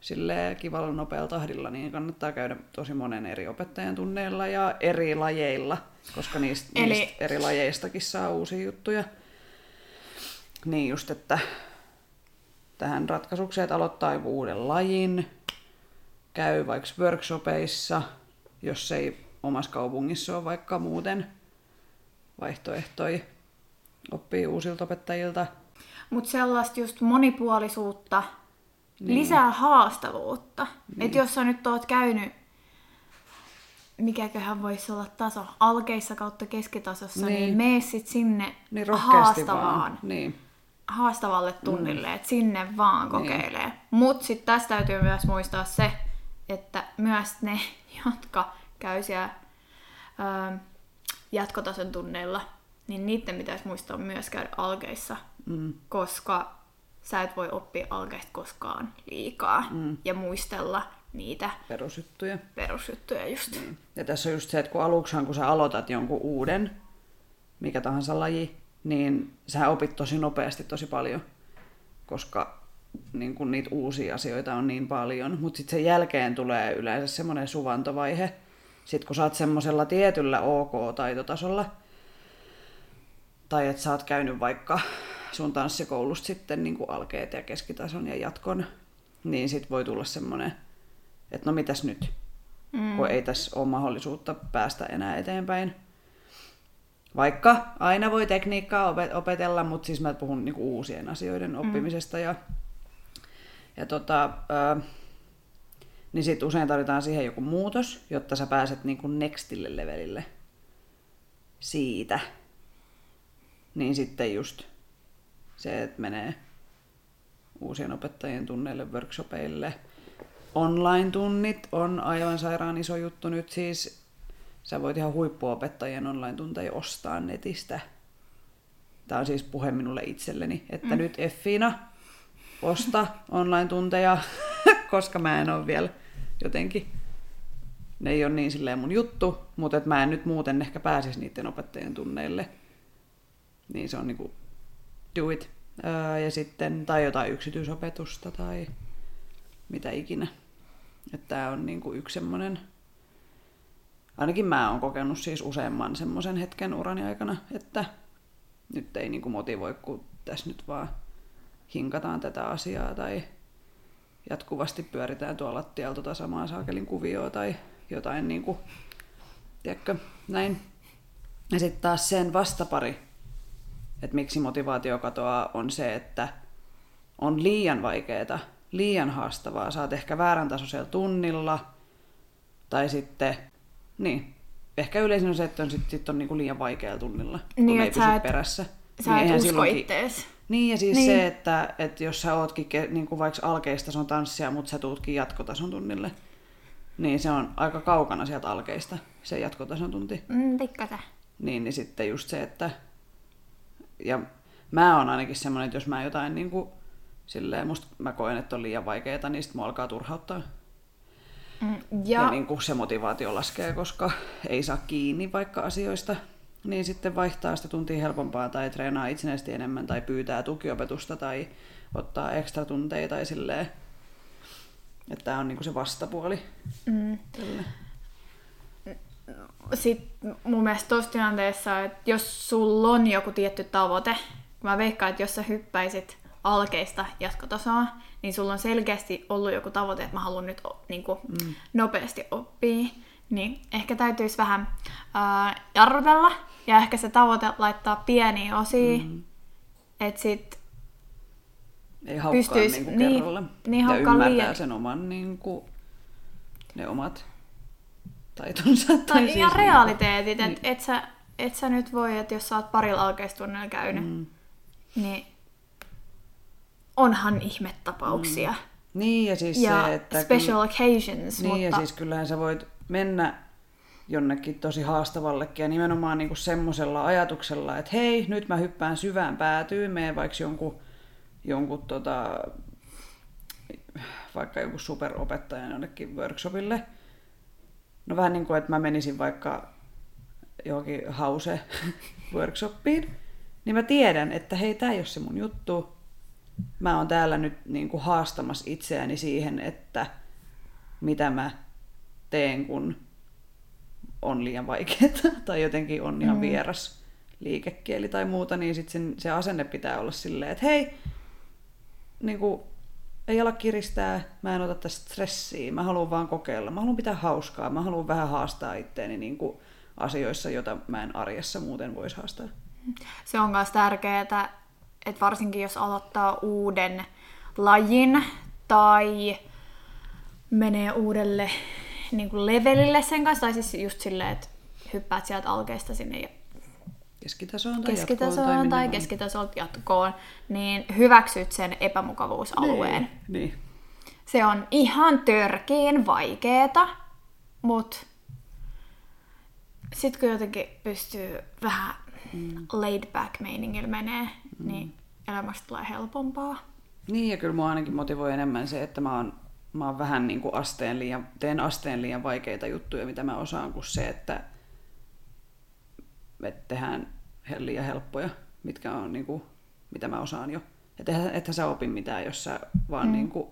sille kivalla nopealla tahdilla, niin kannattaa käydä tosi monen eri opettajan tunneilla ja eri lajeilla, koska niistä, Eli- niistä eri lajeistakin saa uusia juttuja. Niin just, että tähän ratkaisukseen, että aloittaa uuden lajin, käy vaikka workshopeissa, jos ei omassa kaupungissa ole vaikka muuten vaihtoehtoja, oppii uusilta opettajilta. Mutta sellaista just monipuolisuutta, Niin. niin. lisää haastavuutta. Niin. Että jos sä nyt oot käynyt, mikäköhän voisi olla taso, alkeissa kautta keskitasossa, Niin. niin, niin mene sit sinne Niin haastavaan, vaan. Niin. haastavalle tunnille, mm. että sinne vaan Niin. kokeilee. Niin. Mutta sitten tästä täytyy myös muistaa se, että myös ne, jotka käy siellä ö, jatkotason tunneilla, niin niiden pitäisi muistaa myös käydä alkeissa, Mm. koska sä et voi oppia alkeista koskaan liikaa Mm. ja muistella niitä Perusjuttuja. perusjuttuja just. Niin. Ja tässä on just se, että kun aluksihan kun sä aloitat jonkun uuden, mikä tahansa laji, niin sä opit tosi nopeasti tosi paljon, koska niin kun niitä uusia asioita on niin paljon. Mutta sitten sen jälkeen tulee yleensä semmoinen suvantovaihe. Sitten kun sä oot semmoisella tietyllä OK-taitotasolla, tai että sä oot käynyt vaikka sun tanssikoulusta sitten niin kuin alkeet ja keskitason ja jatkon, niin sit voi tulla semmoinen, että no mitäs nyt? mm. kun ei tässä ole mahdollisuutta päästä enää eteenpäin. Vaikka aina voi tekniikkaa opet- opetella, mutta siis mä puhun niinku uusien asioiden oppimisesta. Ja, ja tota, ö, niin sitten usein tarvitaan siihen joku muutos, jotta sä pääset niinku nextille levelille siitä. Niin sitten just se, että menee uusien opettajien tunneille, workshopeille. Online-tunnit on aivan sairaan iso juttu nyt siis. Sä voit ihan huippuopettajien online-tunteja ostaa netistä. Tämä on siis puhe minulle itselleni, että mm. nyt Effina, osta online-tunteja, koska mä en ole vielä jotenkin, ne ei ole niin silleen mun juttu, mutta et mä en nyt muuten ehkä pääsisi niiden opettajien tunneille. Niin se on niinku do it. Öö, ja sitten, tai jotain yksityisopetusta tai mitä ikinä. Että tämä on niinku yksi semmoinen, ainakin mä oon kokenut siis useamman semmoisen hetken urani aikana, että nyt ei niinku motivoi, kun tässä nyt vaan hinkataan tätä asiaa tai jatkuvasti pyöritään tuolla lattialla tota samaa saakelin kuvioa tai jotain niinku, tiedätkö, näin. Ja sitten taas sen vastapari, että miksi motivaatio katoaa, on se, että on liian vaikeaa, liian haastavaa. Saat ehkä väärän tasoisella tunnilla, tai sitten, niin, ehkä yleisin on se, että on sit, sit on niinku liian vaikealla tunnilla, kun Niin, ei et pysy et- perässä. Sä et eihän usko silloinkin- ittees. Niin, ja siis Niin. niin. se, että, että jos sä ootkin niin kuin vaikka alkeistason tanssia, mutta sä tuutkin jatkotason tunnille, niin se on aika kaukana sieltä alkeista, se jatkotason tunti. Mm, pikkasen. Niin, niin sitten just se, että... Ja mä oon ainakin semmoinen, että jos mä jotain niin kuin, silleen, musta mä koen, että on liian vaikeaa, niin sit mua alkaa turhauttaa. Mm, Ja, ja, niin kuin se motivaatio laskee, koska ei saa kiinni vaikka asioista. Niin sitten vaihtaa sitä tuntia helpompaa tai treenaa itsenäisesti enemmän tai pyytää tukiopetusta tai ottaa ekstra tunteja tai silleen. Että tää on niinku se vastapuoli. mm, tälle. Sitten mun mielestä tuossa tilanteessa, että jos sulla on joku tietty tavoite, mä veikkaan, että jos sä hyppäisit alkeista jatkotasoa, niin sulla on selkeästi ollut joku tavoite, että mä haluan nyt niin kuin, mm. nopeasti oppia, niin ehkä täytyisi vähän ää, jarrutella Ja ehkä se tavoite laittaa pieniä osia, mm. että sit Ei haukkaa Pystyis- niinku niin, kerralla. niin ja ymmärtää liian- sen oman niinku, ne omat taitonsa. Tai Tai ja siis realiteetit, niin. että et sä, et sä nyt voi, että jos sä oot parilla alkeistunnilla käynyt, mm. niin onhan ihmetapauksia. Niin ja siis Ja se, että special occasions, Niin, mutta ja siis kyllähän sä voit mennä jonnekin tosi haastavallekin ja nimenomaan niinku semmoisella ajatuksella, että hei, nyt mä hyppään syvään päätyyn, menen vaikka jonkun, jonkun tota, vaikka jonkun superopettajan jonnekin workshopille. No vähän niin kuin, että mä menisin vaikka johonkin hause workshopiin, niin mä tiedän, että hei, tää ei ole se mun juttu. Mä oon täällä nyt niin kuin haastamassa itseäni siihen, että mitä mä teen, kun on liian vaikeaa tai jotenkin on ihan mm. vieras liikekieli tai muuta, niin sitten se asenne pitää olla silleen, että hei, niin kuin, ei ala kiristää, mä en ota tästä stressiä, mä haluan vaan kokeilla, mä haluan pitää hauskaa, mä haluan vähän haastaa itteeni niin kuin asioissa, joita mä en arjessa muuten voisi haastaa. se on myös tärkeää, että varsinkin jos aloittaa uuden lajin tai menee uudelle niin kuin levelille sen kanssa, tai siis just silleen, että hyppäät sieltä alkeista sinne Keskitasoon tai keskitasoon jatkoon tai, tai keskitasolta jatkoon, niin hyväksyt sen epämukavuusalueen. Niin, niin. Se on ihan törkeen vaikeeta, mutta sitten kun jotenkin pystyy vähän mm. laid back meiningillä menee, mm. niin elämästä tulee helpompaa. Niin, ja kyllä mua ainakin motivoi enemmän se, että mä oon, mä oon vähän niin kuin asteen liian, teen asteen liian vaikeita juttuja, mitä mä osaan, kuin se, että me tehdään he- liian helppoja, mitkä on niin kuin, mitä mä osaan jo. Että ethän, sä opi mitään, jos sä vaan mm. niin kuin,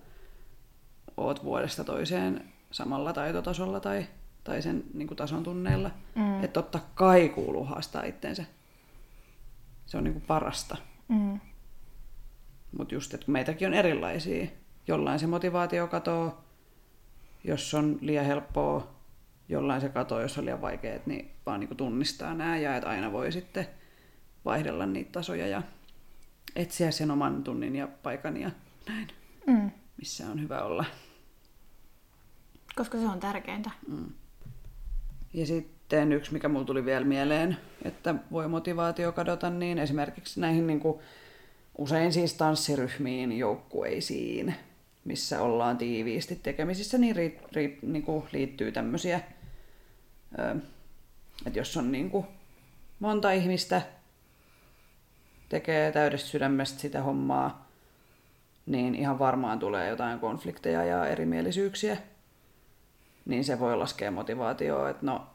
oot vuodesta toiseen samalla taitotasolla tai, tai sen niin kuin tason tunneilla. Mm. Että totta kai kuuluu haastaa itteensä. Se on niin kuin parasta. Mm. Mutta just, että kun meitäkin on erilaisia. Jollain se motivaatio katoo, jos on liian helppoa, jollain se katoo, jos on liian vaikeet, niin vaan niin tunnistaa nämä ja että aina voi sitten vaihdella niitä tasoja ja etsiä sen oman tunnin ja paikan ja näin, Mm. missä on hyvä olla. Koska se on tärkeintä. Ja sitten yksi, mikä mulla tuli vielä mieleen, että voi motivaatio kadota, niin esimerkiksi näihin niin kuin, usein siis tanssiryhmiin, joukkueisiin, missä ollaan tiiviisti tekemisissä, niin, ri, ri, niin kuin liittyy tämmöisiä, että jos on niin kuin monta ihmistä tekee täydestä sydämestä sitä hommaa, niin ihan varmaan tulee jotain konflikteja ja erimielisyyksiä niin se voi laskea motivaatioon, että no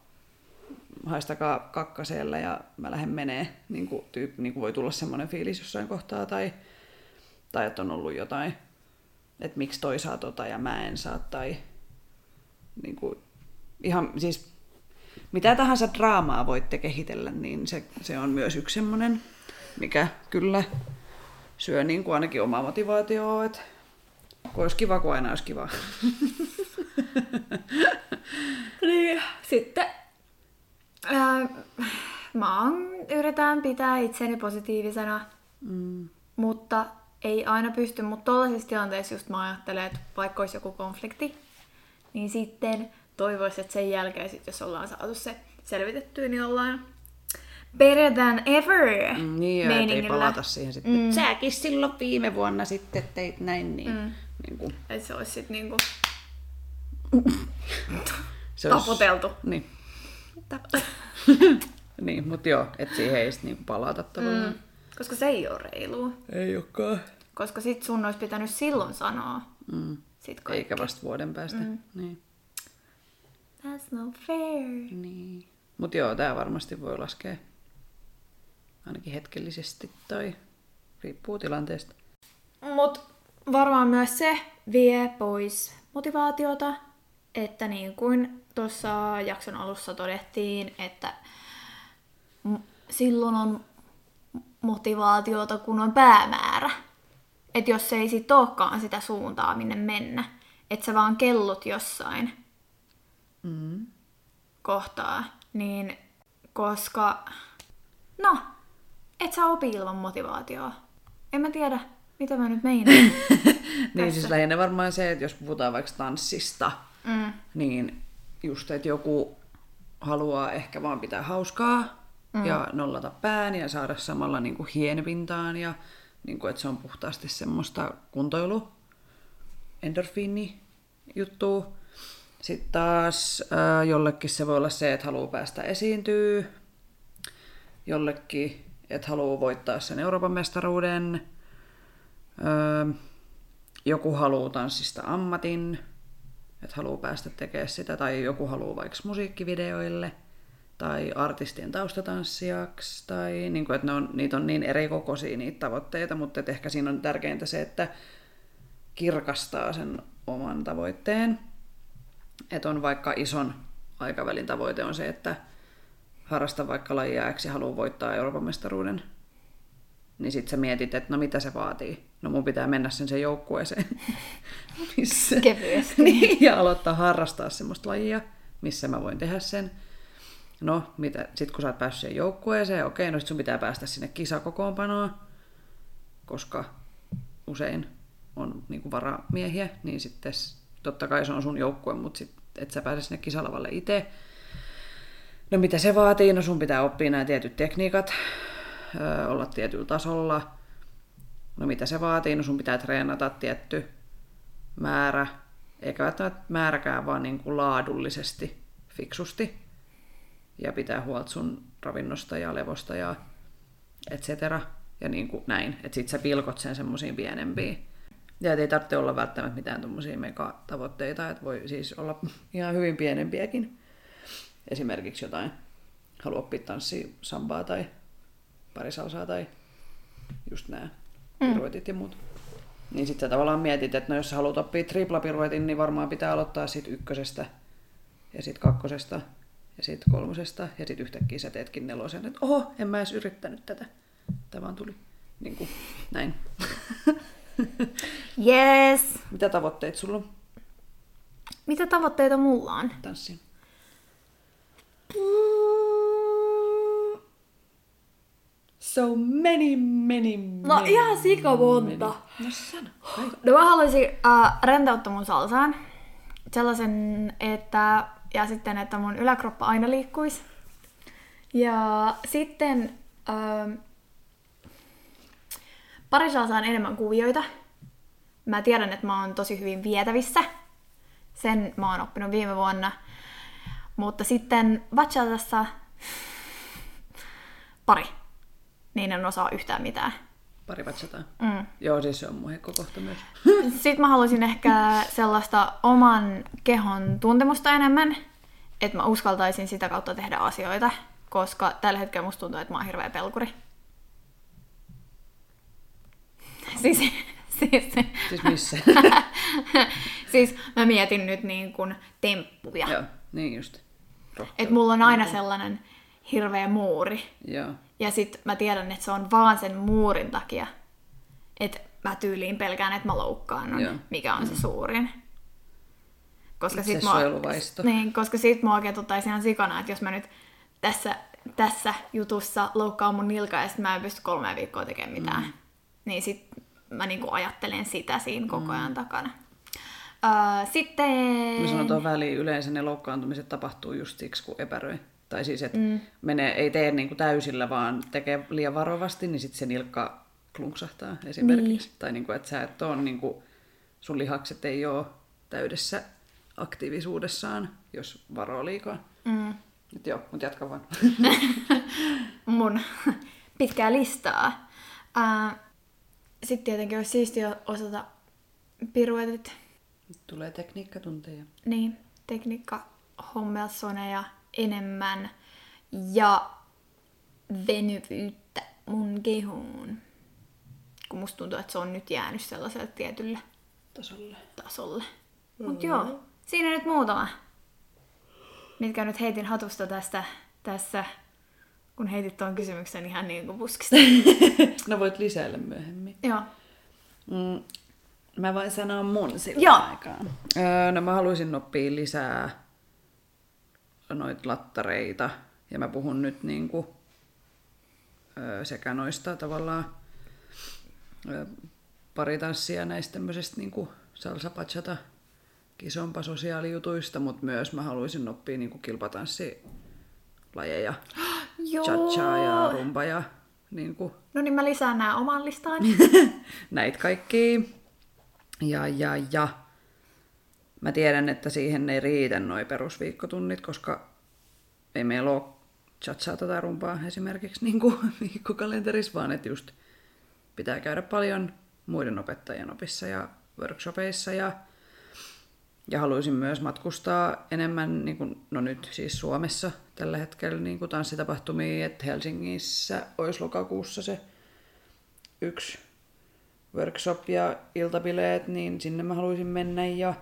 haistakaa kakka siellä ja mä lähden menee. Niin kuin, tyyp, niin kuin voi tulla semmoinen fiilis jossain kohtaa tai, tai että on ollut jotain, että miksi toi saa tota ja mä en saa tai niin kuin, ihan siis mitä tahansa draamaa voitte kehitellä, niin se, se on myös yksi semmoinen, mikä kyllä syö niin kuin ainakin omaa motivaatioa, että kun olisi kiva, kun aina olisi kiva. Niin, sitten ää, mä oon, yritän pitää itseni positiivisena, Mm. mutta ei aina pysty. Mutta tuollaisissa tilanteissa just mä ajattelen, että vaikka olisi joku konflikti, niin sitten toivoisin, että sen jälkeen, sit, jos ollaan saatu se selvitettyä, niin ollaan better than ever Mm, Niin, et ei palata siihen sitten. Mm. Säkin silloin viime vuonna sitten teit näin, niin, mm. niin kuin, Että se olisi sitten niinku se taputeltu. Niin, niin mutta joo, että siihen ei sitten niin palata tavallaan. Mm. Koska se ei ole reilua. Ei olekaan. Koska sit sun olisi pitänyt silloin sanoa. Mm. Sit kaikki. Eikä vasta vuoden päästä. Mm. Niin. That's no fair. niin. Mutta joo, tämä varmasti voi laskea ainakin hetkellisesti tai riippuu tilanteesta. Mut varmaan myös se vie pois motivaatiota, että niin kuin tuossa jakson alussa todettiin, että silloin on motivaatiota, kun on päämäärä. Että jos ei sit olekaan sitä suuntaa, minne mennä, että sä vaan kellut jossain Mm. kohtaa, niin koska No, et sä opi ilman motivaatioa. En mä tiedä, mitä mä nyt meinaan. Niin siis lähinnä varmaan se, että jos puhutaan vaikka tanssista, mm. niin just, että joku haluaa ehkä vaan pitää hauskaa mm. ja nollata pään ja saada samalla niin kuin hienpintaan ja niin kuin, että se on puhtaasti semmoista kuntoilu, endorfiini juttu. Sitten taas äh, jollekin se voi olla se, että haluaa päästä esiintyä, jollekin, että haluaa voittaa sen Euroopan mestaruuden, öö, joku haluaa tanssista ammatin, että haluaa päästä tekemään sitä, tai joku haluaa vaikka musiikkivideoille, tai artistien taustatanssijaksi, tai niin kuin, että ne on, niitä on niin eri kokoisia niitä tavoitteita, mutta että ehkä siinä on tärkeintä se, että kirkastaa sen oman tavoitteen. Että on vaikka ison aikavälin tavoite on se, että harrasta vaikka lajia X ja haluaa voittaa Euroopan mestaruuden, niin sit sä mietit, että no mitä se vaatii. No mun pitää mennä sen sen joukkueeseen. missä... Kevyesti. niin, ja aloittaa harrastaa semmoista lajia, missä mä voin tehdä sen. No, mitä, sit kun sä oot päässyt siihen joukkueeseen, okei, no sit sun pitää päästä sinne kisakokoonpanoon, koska usein on niin kuin varamiehiä, niin sitten totta kai se on sun joukkue, mutta sit et sä pääse sinne kisalavalle itse. No mitä se vaatii? No sun pitää oppia nämä tietyt tekniikat, olla tietyllä tasolla. No mitä se vaatii? No sun pitää treenata tietty määrä, eikä välttämättä määräkään, vaan niin kuin laadullisesti, fiksusti. Ja pitää huolta sun ravinnosta ja levosta ja et cetera. Ja niin kuin näin, että sit sä pilkot sen semmoisiin pienempiin. Ja ei tarvitse olla välttämättä mitään tuommoisia megatavoitteita, että voi siis olla ihan hyvin pienempiäkin. Esimerkiksi jotain, haluaa oppia tanssia sambaa tai parisalsaa tai just nämä piruetit ja muut. Niin sitten tavallaan mietit, että no jos sä haluat oppia triplapiruetin, niin varmaan pitää aloittaa siitä ykkösestä ja sitten kakkosesta ja sitten kolmosesta ja sitten yhtäkkiä sä teetkin nelosen, että oho, en mä edes yrittänyt tätä. Tämä vaan tuli. Niin kuin, näin. Yes. Mitä tavoitteet sulla on Mitä tavoitteita mulla on? tanssiin? So many, many, No many, ihan sika monta. No sano. No mä haluaisin uh, rentouttaa mun salsaan. Sellaisen, että... Ja sitten, että mun yläkroppa aina liikkuisi. Ja sitten... Uh, parisalsaan enemmän kuvioita. Mä tiedän, että mä oon tosi hyvin vietävissä. Sen mä oon oppinut viime vuonna. Mutta sitten bachatassa pari. Niin en osaa yhtään mitään. Pari vatsataan. Mm. Joo, siis se on mun heikko kohta myös. Sitten mä haluaisin ehkä sellaista oman kehon tuntemusta enemmän, että mä uskaltaisin sitä kautta tehdä asioita, koska tällä hetkellä musta tuntuu, että mä oon hirveä pelkuri. Siis, siis, Siis missä? siis mä mietin nyt niin kuin temppuja. Joo, niin just. Että mulla on aina sellainen hirveä muuri. Joo. Ja sit mä tiedän, että se on vaan sen muurin takia. Että mä tyyliin pelkään, että mä loukkaannun, Joo. mikä on se suurin. Koska sit, Itsesuojeluvaisto. niin, koska sit mä oikein ottaisin ihan sikana, että jos mä nyt tässä, tässä jutussa loukkaan mun nilka ja sit mä en pysty kolme viikkoa tekemään mitään, mm. niin sit mä niinku ajattelen sitä siinä koko ajan mm. takana. Öö, sitten... Mä sanon tuon väliin, yleensä ne loukkaantumiset tapahtuu just siksi, kun epäröi. Tai siis, että mm. menee, ei tee niin kuin täysillä, vaan tekee liian varovasti, niin sitten se nilkka klunksahtaa esimerkiksi. Niin. Tai niin kuin, että sä et ole, niin kuin, sun lihakset ei ole täydessä aktiivisuudessaan, jos varoo liikaa. Mm. Nyt joo, mutta jatka vaan. mun pitkää listaa. Uh, Sitten tietenkin olisi siistiä osata piruetit, tulee tekniikkatunteja. niin tekniikka hommelsoneja enemmän ja venyvyyttä mun kehoon. Kun musta tuntuu, että se on nyt jäänyt sellaiselle tietylle Tasolle. tasolle. Mut joo, siinä nyt muutama. Mitkä nyt heitin hatusta tästä, tässä, kun heitit tuon kysymyksen ihan niin kuin puskista. No voit lisäillä myöhemmin. joo. Mm, mä voin sanoa mun sillä Joo. aikaa. Öö, no mä haluaisin oppia lisää noita lattareita. Ja mä puhun nyt niinku ö, sekä noista tavallaan ö, paritanssia näistä tämmöisestä niin salsa bachata kisompa sosiaalijutuista, mutta myös mä haluaisin oppia niin kilpatanssilajeja, cha ja rumba ja niin kuin, No niin, mä lisään nämä oman listaan. näitä kaikkia. Ja, ja, ja. Mä tiedän, että siihen ei riitä noi perusviikkotunnit, koska ei meillä ole chatsaa tai rumpaa esimerkiksi niin kuin viikkokalenterissa, vaan että just pitää käydä paljon muiden opettajien opissa ja workshopeissa ja, ja haluaisin myös matkustaa enemmän, niin kuin, no nyt siis Suomessa tällä hetkellä niin kuin tanssitapahtumia, että Helsingissä olisi lokakuussa se yksi workshop ja iltabileet, niin sinne mä haluaisin mennä ja,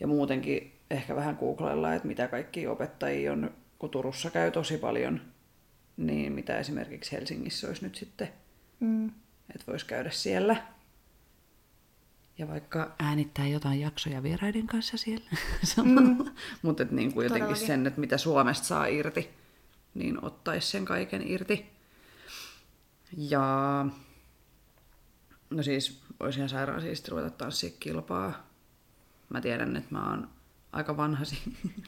ja muutenkin ehkä vähän googlailla, että mitä kaikki opettajia on, kun Turussa käy tosi paljon, niin mitä esimerkiksi Helsingissä olisi nyt sitten, Mm. että voisi käydä siellä. Ja vaikka äänittää jotain jaksoja vieraiden kanssa siellä samalla. Mm. Mutta niin kuin jotenkin Todellakin. sen, että mitä Suomesta saa irti, niin ottaisi sen kaiken irti. Ja no siis olisi ihan sairaan siisti ruveta tanssia kilpaa. Mä tiedän, että mä oon aika vanha si-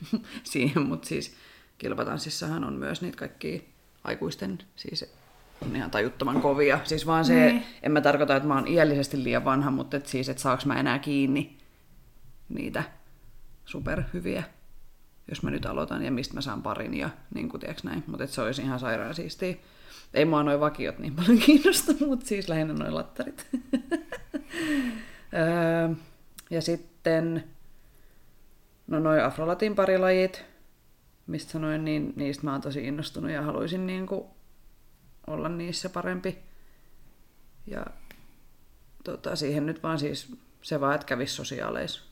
siihen, mutta siis kilpatanssissahan on myös niitä kaikki aikuisten, siis on ihan tajuttoman kovia. Siis vaan se, Niin. en mä tarkoita, että mä oon iällisesti liian vanha, mutta et siis, että saaks mä enää kiinni niitä superhyviä, jos mä nyt aloitan ja mistä mä saan parin ja niin kuin tiiäks näin. Mutta se olisi ihan sairaan siistiä. Ei mua noin vakiot niin paljon kiinnosta, mutta siis lähinnä noin lattarit. Öö, ja sitten, no noin Afrolatin parilajit, mistä sanoin, niin niistä mä oon tosi innostunut ja haluaisin niin kuin olla niissä parempi. Ja tota, siihen nyt vaan siis se vaan, että kävisi sosiaaleissa.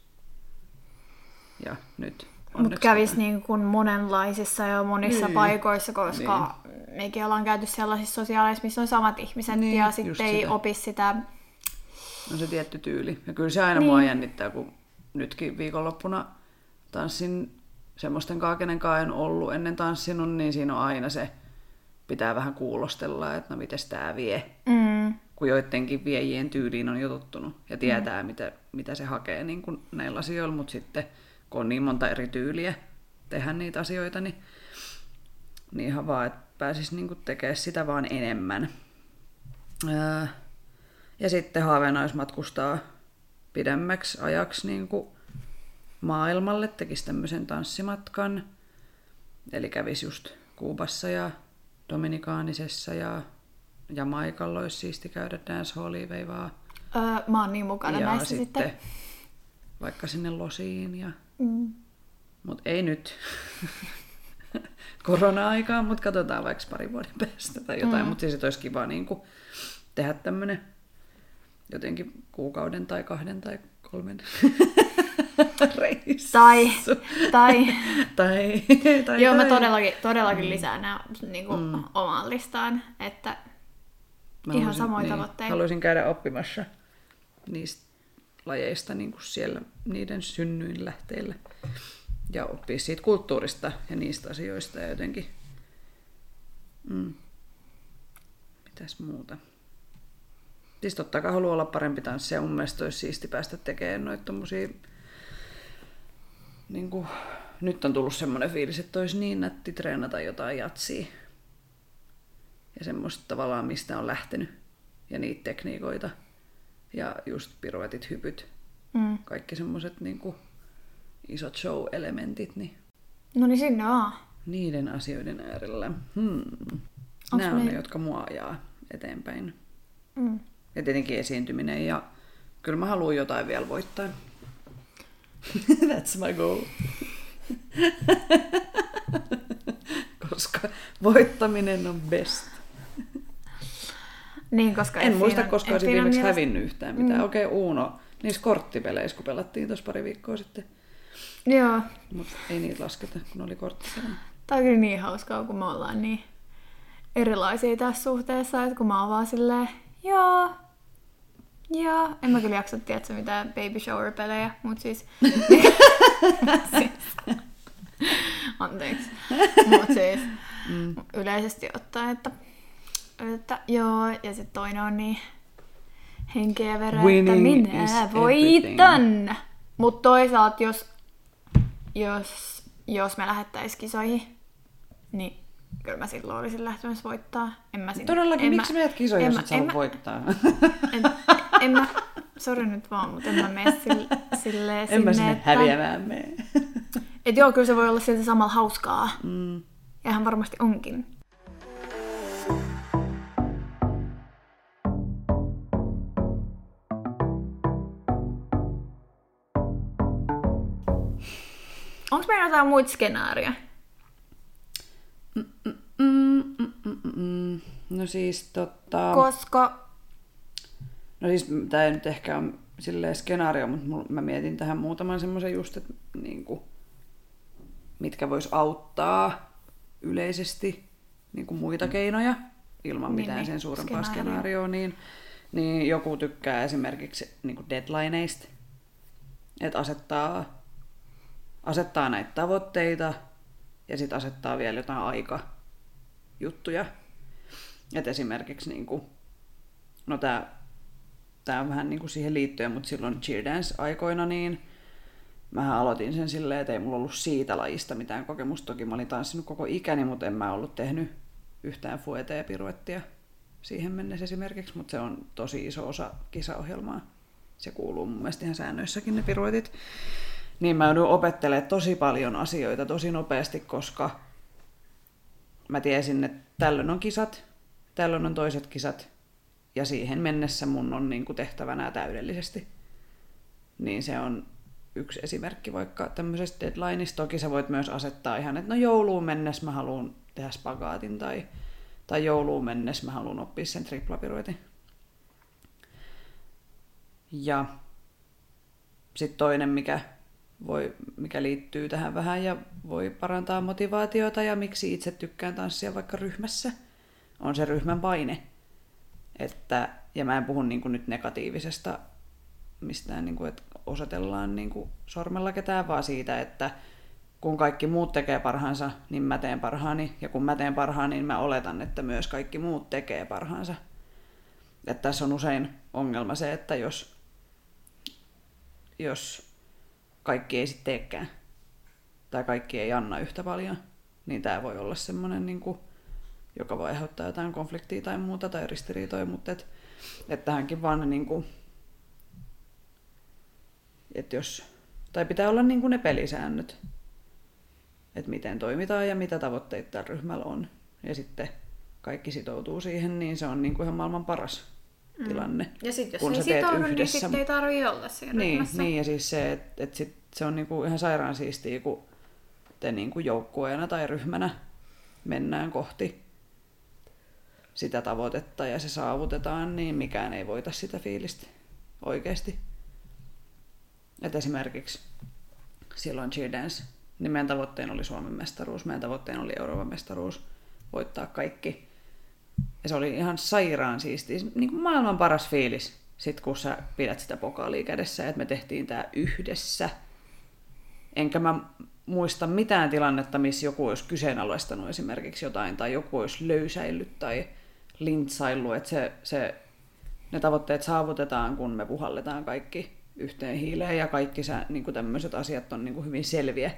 Ja nyt Mutta onneksi kävis niin kuin monenlaisissa ja monissa Niin. paikoissa, koska mekin ollaan käyty sellaisissa sosiaaleissa, missä on samat ihmiset Niin, ja sitten ei sitä. opi sitä. on se tietty tyyli. Ja kyllä se aina Niin. niin. mua jännittää, kun nytkin viikonloppuna tanssin semmoisten kanssa, kenen kanssa en ollut ennen tanssinut, niin siinä on aina se, pitää vähän kuulostella, että no mites tää vie. Mm, kun joidenkin viejien tyyliin on jo tottunut ja tietää, mm. mitä, mitä se hakee niin kuin näillä asioilla, mutta sitten kun on niin monta eri tyyliä tehdä niitä asioita, niin, niin ihan vaan, että pääsisi niin tekemään sitä vaan enemmän. Ää, ja sitten haaveena olisi matkustaa pidemmäksi ajaksi niin kuin maailmalle, tekisi tämmöisen tanssimatkan, eli kävisi just Kuubassa ja Dominikaanisessa ja Jamaikalla olisi siisti käydä dancehallia veivaa. öö, mä oon niin mukana ja näissä sitten, sitten. vaikka sinne losiin. Ja... Mm. Mutta ei nyt korona-aikaa, mutta katsotaan vaikka pari vuoden päästä tai jotain. Mm. Mutta siis olisi kiva niin kuin, tehdä tämmöinen jotenkin kuukauden tai kahden tai kolmen reissu. Tai, tai tai, tai, joo, mä tai. todellakin, todellakin lisään nämä niin kuin, mm. omaan listaan, että Mä ihan haluaisin- samoin tavoittein. Haluaisin käydä oppimassa niistä lajeista niin kuin siellä niiden synnyin lähteillä. Ja oppia siitä kulttuurista ja niistä asioista ja jotenkin... Mm. Mitäs muuta? Siis totta kai haluaa olla parempi tanssija. Mun mielestä olisi siisti päästä tekemään noita tommosia... Niin kuin, nyt on tullut semmoinen fiilis, että olisi niin nätti treenata jotain jatsia ja semmoista tavallaan, mistä on lähtenyt. Ja niitä tekniikoita. Ja just piruetit, hypyt. mm. Kaikki semmoiset niin isot show-elementit, niin no niin sinne vaan. niiden asioiden äärellä. Hmm. Onks Nämä on ne, jotka mua ajaa eteenpäin. Mm. Ja tietenkin esiintyminen ja kyllä mä haluan jotain vielä voittaa. That's my goal. Koska voittaminen on best. Niin, koska En muista Effinan- koskaan olisin viimeksi mielestä- hävinnyt yhtään mitään. Mm. Okei, okay, Uno. Niissä korttipeleissä, kun pelattiin tuossa pari viikkoa sitten. Joo, Mutta ei niitä lasketa, kun oli korttipelejä. Tää on kyllä niin hauskaa, kun me ollaan niin erilaisia tässä suhteessa, että kun mä oon vaan silleen, joo, joo. En mä kyllä jaksa tietää mitään baby shower-pelejä, mut siis... siis anteeksi. Mut siis mm. yleisesti ottaen, että että joo, ja sitten toinen on niin henkeä verran, Winning että minä voitan. Mutta toisaalta, jos, jos, jos me lähettäisiin kisoihin, niin kyllä mä silloin olisin lähtemässä voittaa. En mä sinne, Todellakin, en miksi mä, meidät kisoja, en jos et mä- voittaa? En, en mä, sori nyt vaan, mutta en mä mene sille, silleen en mä sinne, sinne että, häviämään mene. että joo, kyllä se voi olla silti samalla hauskaa. Mm. Ja ihan varmasti onkin. Onko meillä jotain muita skenaarioja? Mm, mm, mm, mm, mm. No siis tota... Koska... No siis tämä ei nyt ehkä on silleen skenaario, mutta mul- mä mietin tähän muutaman semmoisen just, että niinku, mitkä vois auttaa yleisesti niinku muita keinoja ilman Niin, mitään niin, sen suurempaa skenaario. skenaarioa, niin, niin joku tykkää esimerkiksi niinku deadlineista, että asettaa, asettaa näitä tavoitteita ja sitten asettaa vielä jotain aikajuttuja. Et esimerkiksi niinku, no tämä tää on vähän niinku siihen liittyen, mutta silloin cheer dance-aikoina niin mähän aloitin sen silleen, että ei mulla ollut siitä lajista mitään kokemusta. Toki mä olin tanssinut koko ikäni, mutta en mä ollut tehnyt yhtään fuetea ja piruettia siihen mennessä esimerkiksi, mutta se on tosi iso osa kisaohjelmaa. Se kuuluu mun mielestä ihan säännöissäkin ne piruetit. Niin mä joudun opettelemaan tosi paljon asioita tosi nopeasti, koska mä tiesin, että tällöin on kisat, tällöin on toiset kisat, ja siihen mennessä mun on niin kuin tehtävä nämä täydellisesti. Niin se on yksi esimerkki vaikka tämmöisestä deadlineista. Toki sä voit myös asettaa ihan, että no jouluun mennessä mä haluan tehdä spagaatin tai, tai jouluun mennessä mä haluan oppia sen triplapiruetin. Ja sitten toinen, mikä, voi, mikä liittyy tähän vähän ja voi parantaa motivaatiota ja miksi itse tykkään tanssia vaikka ryhmässä, on se ryhmän paine. Että, ja mä en puhu niin kuin nyt negatiivisesta mistään, niin kuin, että osoitellaan niin kuin sormella ketään, vaan siitä, että kun kaikki muut tekee parhaansa, niin mä teen parhaani. Ja kun mä teen parhaan, niin mä oletan, että myös kaikki muut tekee parhaansa. Että tässä on usein ongelma se, että jos, jos kaikki ei sitten teekään, tai kaikki ei anna yhtä paljon, niin tämä voi olla semmoinen, niin kuin, joka voi aiheuttaa jotain konfliktia tai muuta tai ristiriitoja, mutta et, et tähänkin vaan niin kuin, että jos, tai pitää olla niin kuin ne pelisäännöt, että miten toimitaan ja mitä tavoitteita tällä ryhmällä on. Ja sitten kaikki sitoutuu siihen, niin se on niin kuin ihan maailman paras mm. tilanne. Ja sitten jos kun ei sitoudu, niin sitten ei tarvitse olla siinä Niin, ryhmässä. niin, ja siis se, että et sit, se on niinku ihan sairaan siistiä, kun te niinku joukkueena tai ryhmänä mennään kohti sitä tavoitetta ja se saavutetaan, niin mikään ei voita sitä fiilistä oikeasti. Et esimerkiksi silloin Cheer Dance, niin meidän tavoitteena oli Suomen mestaruus, meidän tavoitteena oli Euroopan mestaruus, voittaa kaikki. Ja se oli ihan sairaan siistiä, niin kuin maailman paras fiilis, sit kun sä pidät sitä pokaalia kädessä, että me tehtiin tää yhdessä. Enkä mä muista mitään tilannetta, missä joku olisi kyseenalaistanut esimerkiksi jotain, tai joku olisi löysäillyt tai lintsaillut, että se, se, ne tavoitteet saavutetaan, kun me puhalletaan kaikki yhteen hiileen, ja kaikki sä, niin tämmöiset asiat on niin kuin hyvin selviä.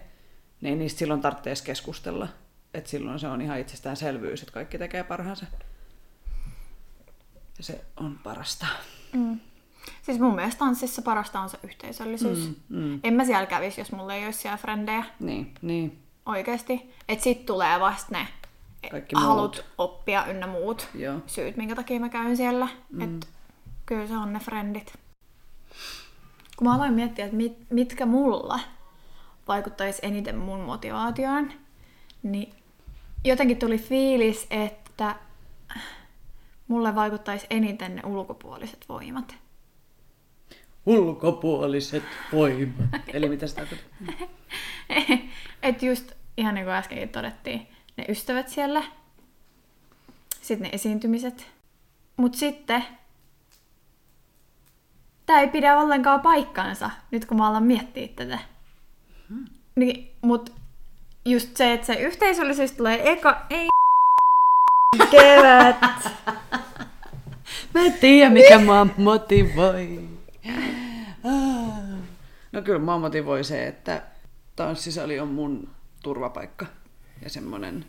Niin niistä silloin tarvitse edes keskustella. Et silloin se on ihan itsestäänselvyys, että kaikki tekee parhaansa. Ja se on parasta. Mm. Siis mun mielestä tanssissa parasta on se yhteisöllisyys. Mm, mm. En mä siellä kävisi, jos mulla ei olisi siellä frendejä Niin, niin. oikeesti. Et sit tulee vasta ne Kaikki halut muut. oppia ynnä muut Joo. syyt, minkä takia mä käyn siellä. Mm. Et kyllä se on ne frendit. Kun mä aloin miettiä, että mit, mitkä mulla vaikuttaisi eniten mun motivaatioon, niin jotenkin tuli fiilis, että mulle vaikuttaisi eniten ne ulkopuoliset voimat. Ulkopuoliset voimat. Eli mitä sitä tarkoittaa? Et just ihan niin kuin äskenkin todettiin, ne ystävät siellä, sitten ne esiintymiset. Mut sitten, tää ei pidä ollenkaan paikkaansa, nyt kun mä alan miettiä tätä. Niin, mut just se, että se yhteisöllisyys tulee eka, ei Kevät. Mä en tiedä, mikä mua motivoi. Ah. No kyllä mua motivoi se, että tanssisali on mun turvapaikka. Ja semmonen,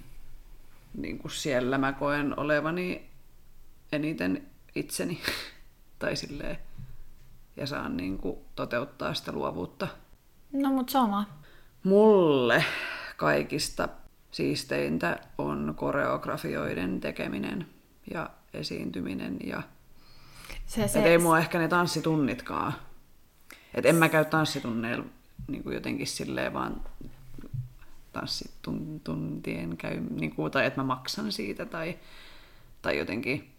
niin kuin siellä mä koen olevani eniten itseni. tai silleen, ja saan niin kuin toteuttaa sitä luovuutta. No mut sama. Mulle kaikista siisteintä on koreografioiden tekeminen ja esiintyminen. Ja... Se, Se, Et ei mua ehkä ne tanssitunnitkaan. Et en mä käy tanssitunneilla niin kuin jotenkin silleen vaan tanssituntien käy, niin kuin, tai että mä maksan siitä tai, tai jotenkin.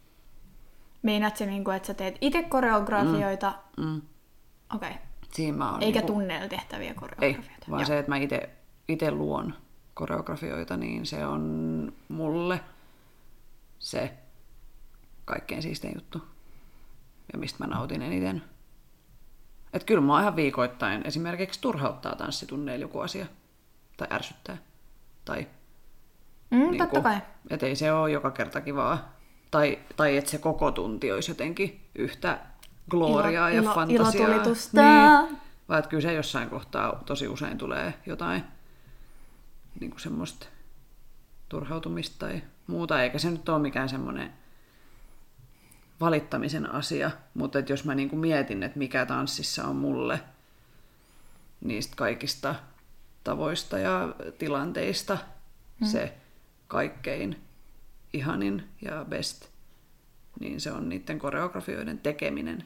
Meinaat se, niin kuin, että sä teet itse koreografioita? Mm, Okei. Okay. siinä mä Eikä niin kuin, tunneilla tehtäviä Ei, koreografioita. vaan Joo. se, että mä itse luon koreografioita, niin se on mulle se kaikkein siistein juttu. Ja mistä mä nautin eniten. Et kyllä mua ihan viikoittain esimerkiksi turhauttaa tanssitunneilla joku asia. Tai ärsyttää. Tai Mm, totta kai. Et ei se ole joka kerta kivaa. Tai, tai että se koko tunti olisi jotenkin yhtä gloriaa ja ilo- fantasiaa. ilotulitusta. Niin. Vaan että kyllä se jossain kohtaa tosi usein tulee jotain niin kuin semmoista turhautumista tai muuta, eikä se nyt ole mikään semmoinen valittamisen asia, mutta että jos mä niin kuin mietin, että mikä tanssissa on mulle niistä kaikista tavoista ja tilanteista mm. se kaikkein ihanin ja best, niin se on niiden koreografioiden tekeminen,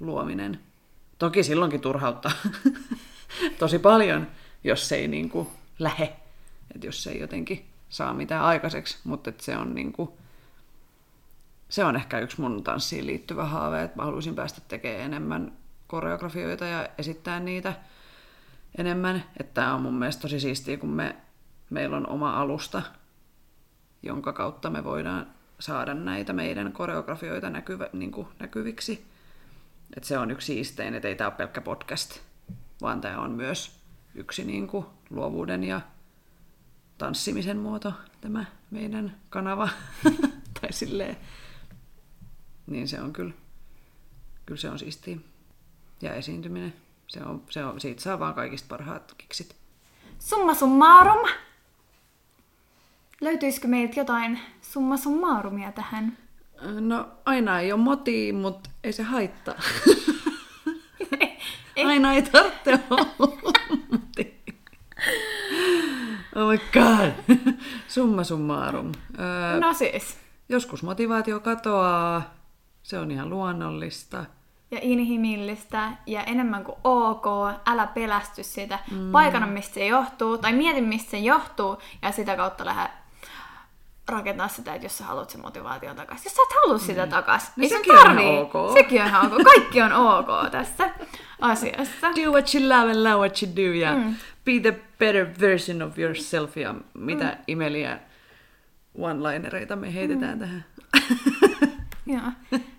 luominen. Toki silloinkin turhauttaa tosi paljon, jos se ei niin kuin lähe, että jos se ei jotenkin saa mitään aikaiseksi, mutta se on niin kuin, se on ehkä yksi mun tanssiin liittyvä haave, että mä haluaisin päästä tekemään enemmän koreografioita ja esittää niitä enemmän. Että tämä on mun mielestä tosi siistiä, kun me, meillä on oma alusta, jonka kautta me voidaan saada näitä meidän koreografioita näkyvä, niin kuin näkyviksi. Et se on yksi siistein, että ei tämä ole pelkkä podcast, vaan tämä on myös yksi niin kuin, luovuuden ja tanssimisen muoto, tämä meidän kanava. tai silleen. Niin se on kyllä, kyllä se on siistiä. Ja esiintyminen, se on, se on, siitä saa vaan kaikista parhaat kiksit. Summa summarum. Löytyisikö meiltä jotain summa summarumia tähän? No aina ei ole moti, mutta ei se haittaa. aina ei tarvitse olla moti. Oh my god. Summa summarum. Öö, No siis. Joskus motivaatio katoaa. Se on ihan luonnollista. Ja inhimillistä ja enemmän kuin ok. Älä pelästy siitä. Mm. Paikana, mistä se johtuu. Tai mieti, mistä se johtuu. Ja sitä kautta lähde rakentaa sitä, että jos sä haluat sen motivaation takaisin. Jos sä et halua sitä takaisin, No sun sekin on tarvii. ok. Sekin on ok. Kaikki on ok tässä asiassa. Do what you love and love what you do. Ja mm. be the better version of yourself. Ja mitä mm. imeliä one-linereita me heitetään mm. tähän. Joo.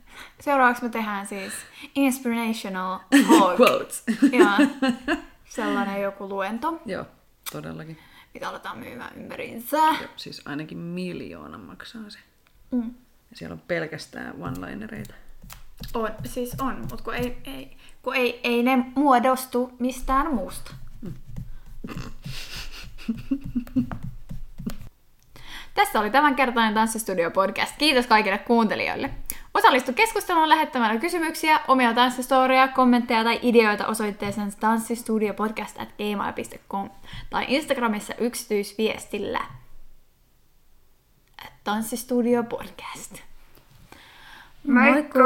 Seuraavaksi me tehdään siis inspirational. Quotes. Joo. Sellainen joku luento, Joo, todellakin. mitä aletaan myymään ympäriinsä. Joo, siis ainakin miljoona maksaa se. Mm. Ja siellä on pelkästään one-linereita. On, siis on, mutta kun, ei, ei, kun ei, ei ne muodostu mistään muusta. Tässä oli tämänkertainen Tanssistudio podcast. Kiitos kaikille kuuntelijoille. Osallistu keskusteluun lähettämällä kysymyksiä, omia tanssistoria, kommentteja tai ideoita osoitteeseen tanssistudiopodcast.gmail.com tai Instagramissa yksityisviestillä. Tanssistudio podcast. Moikka!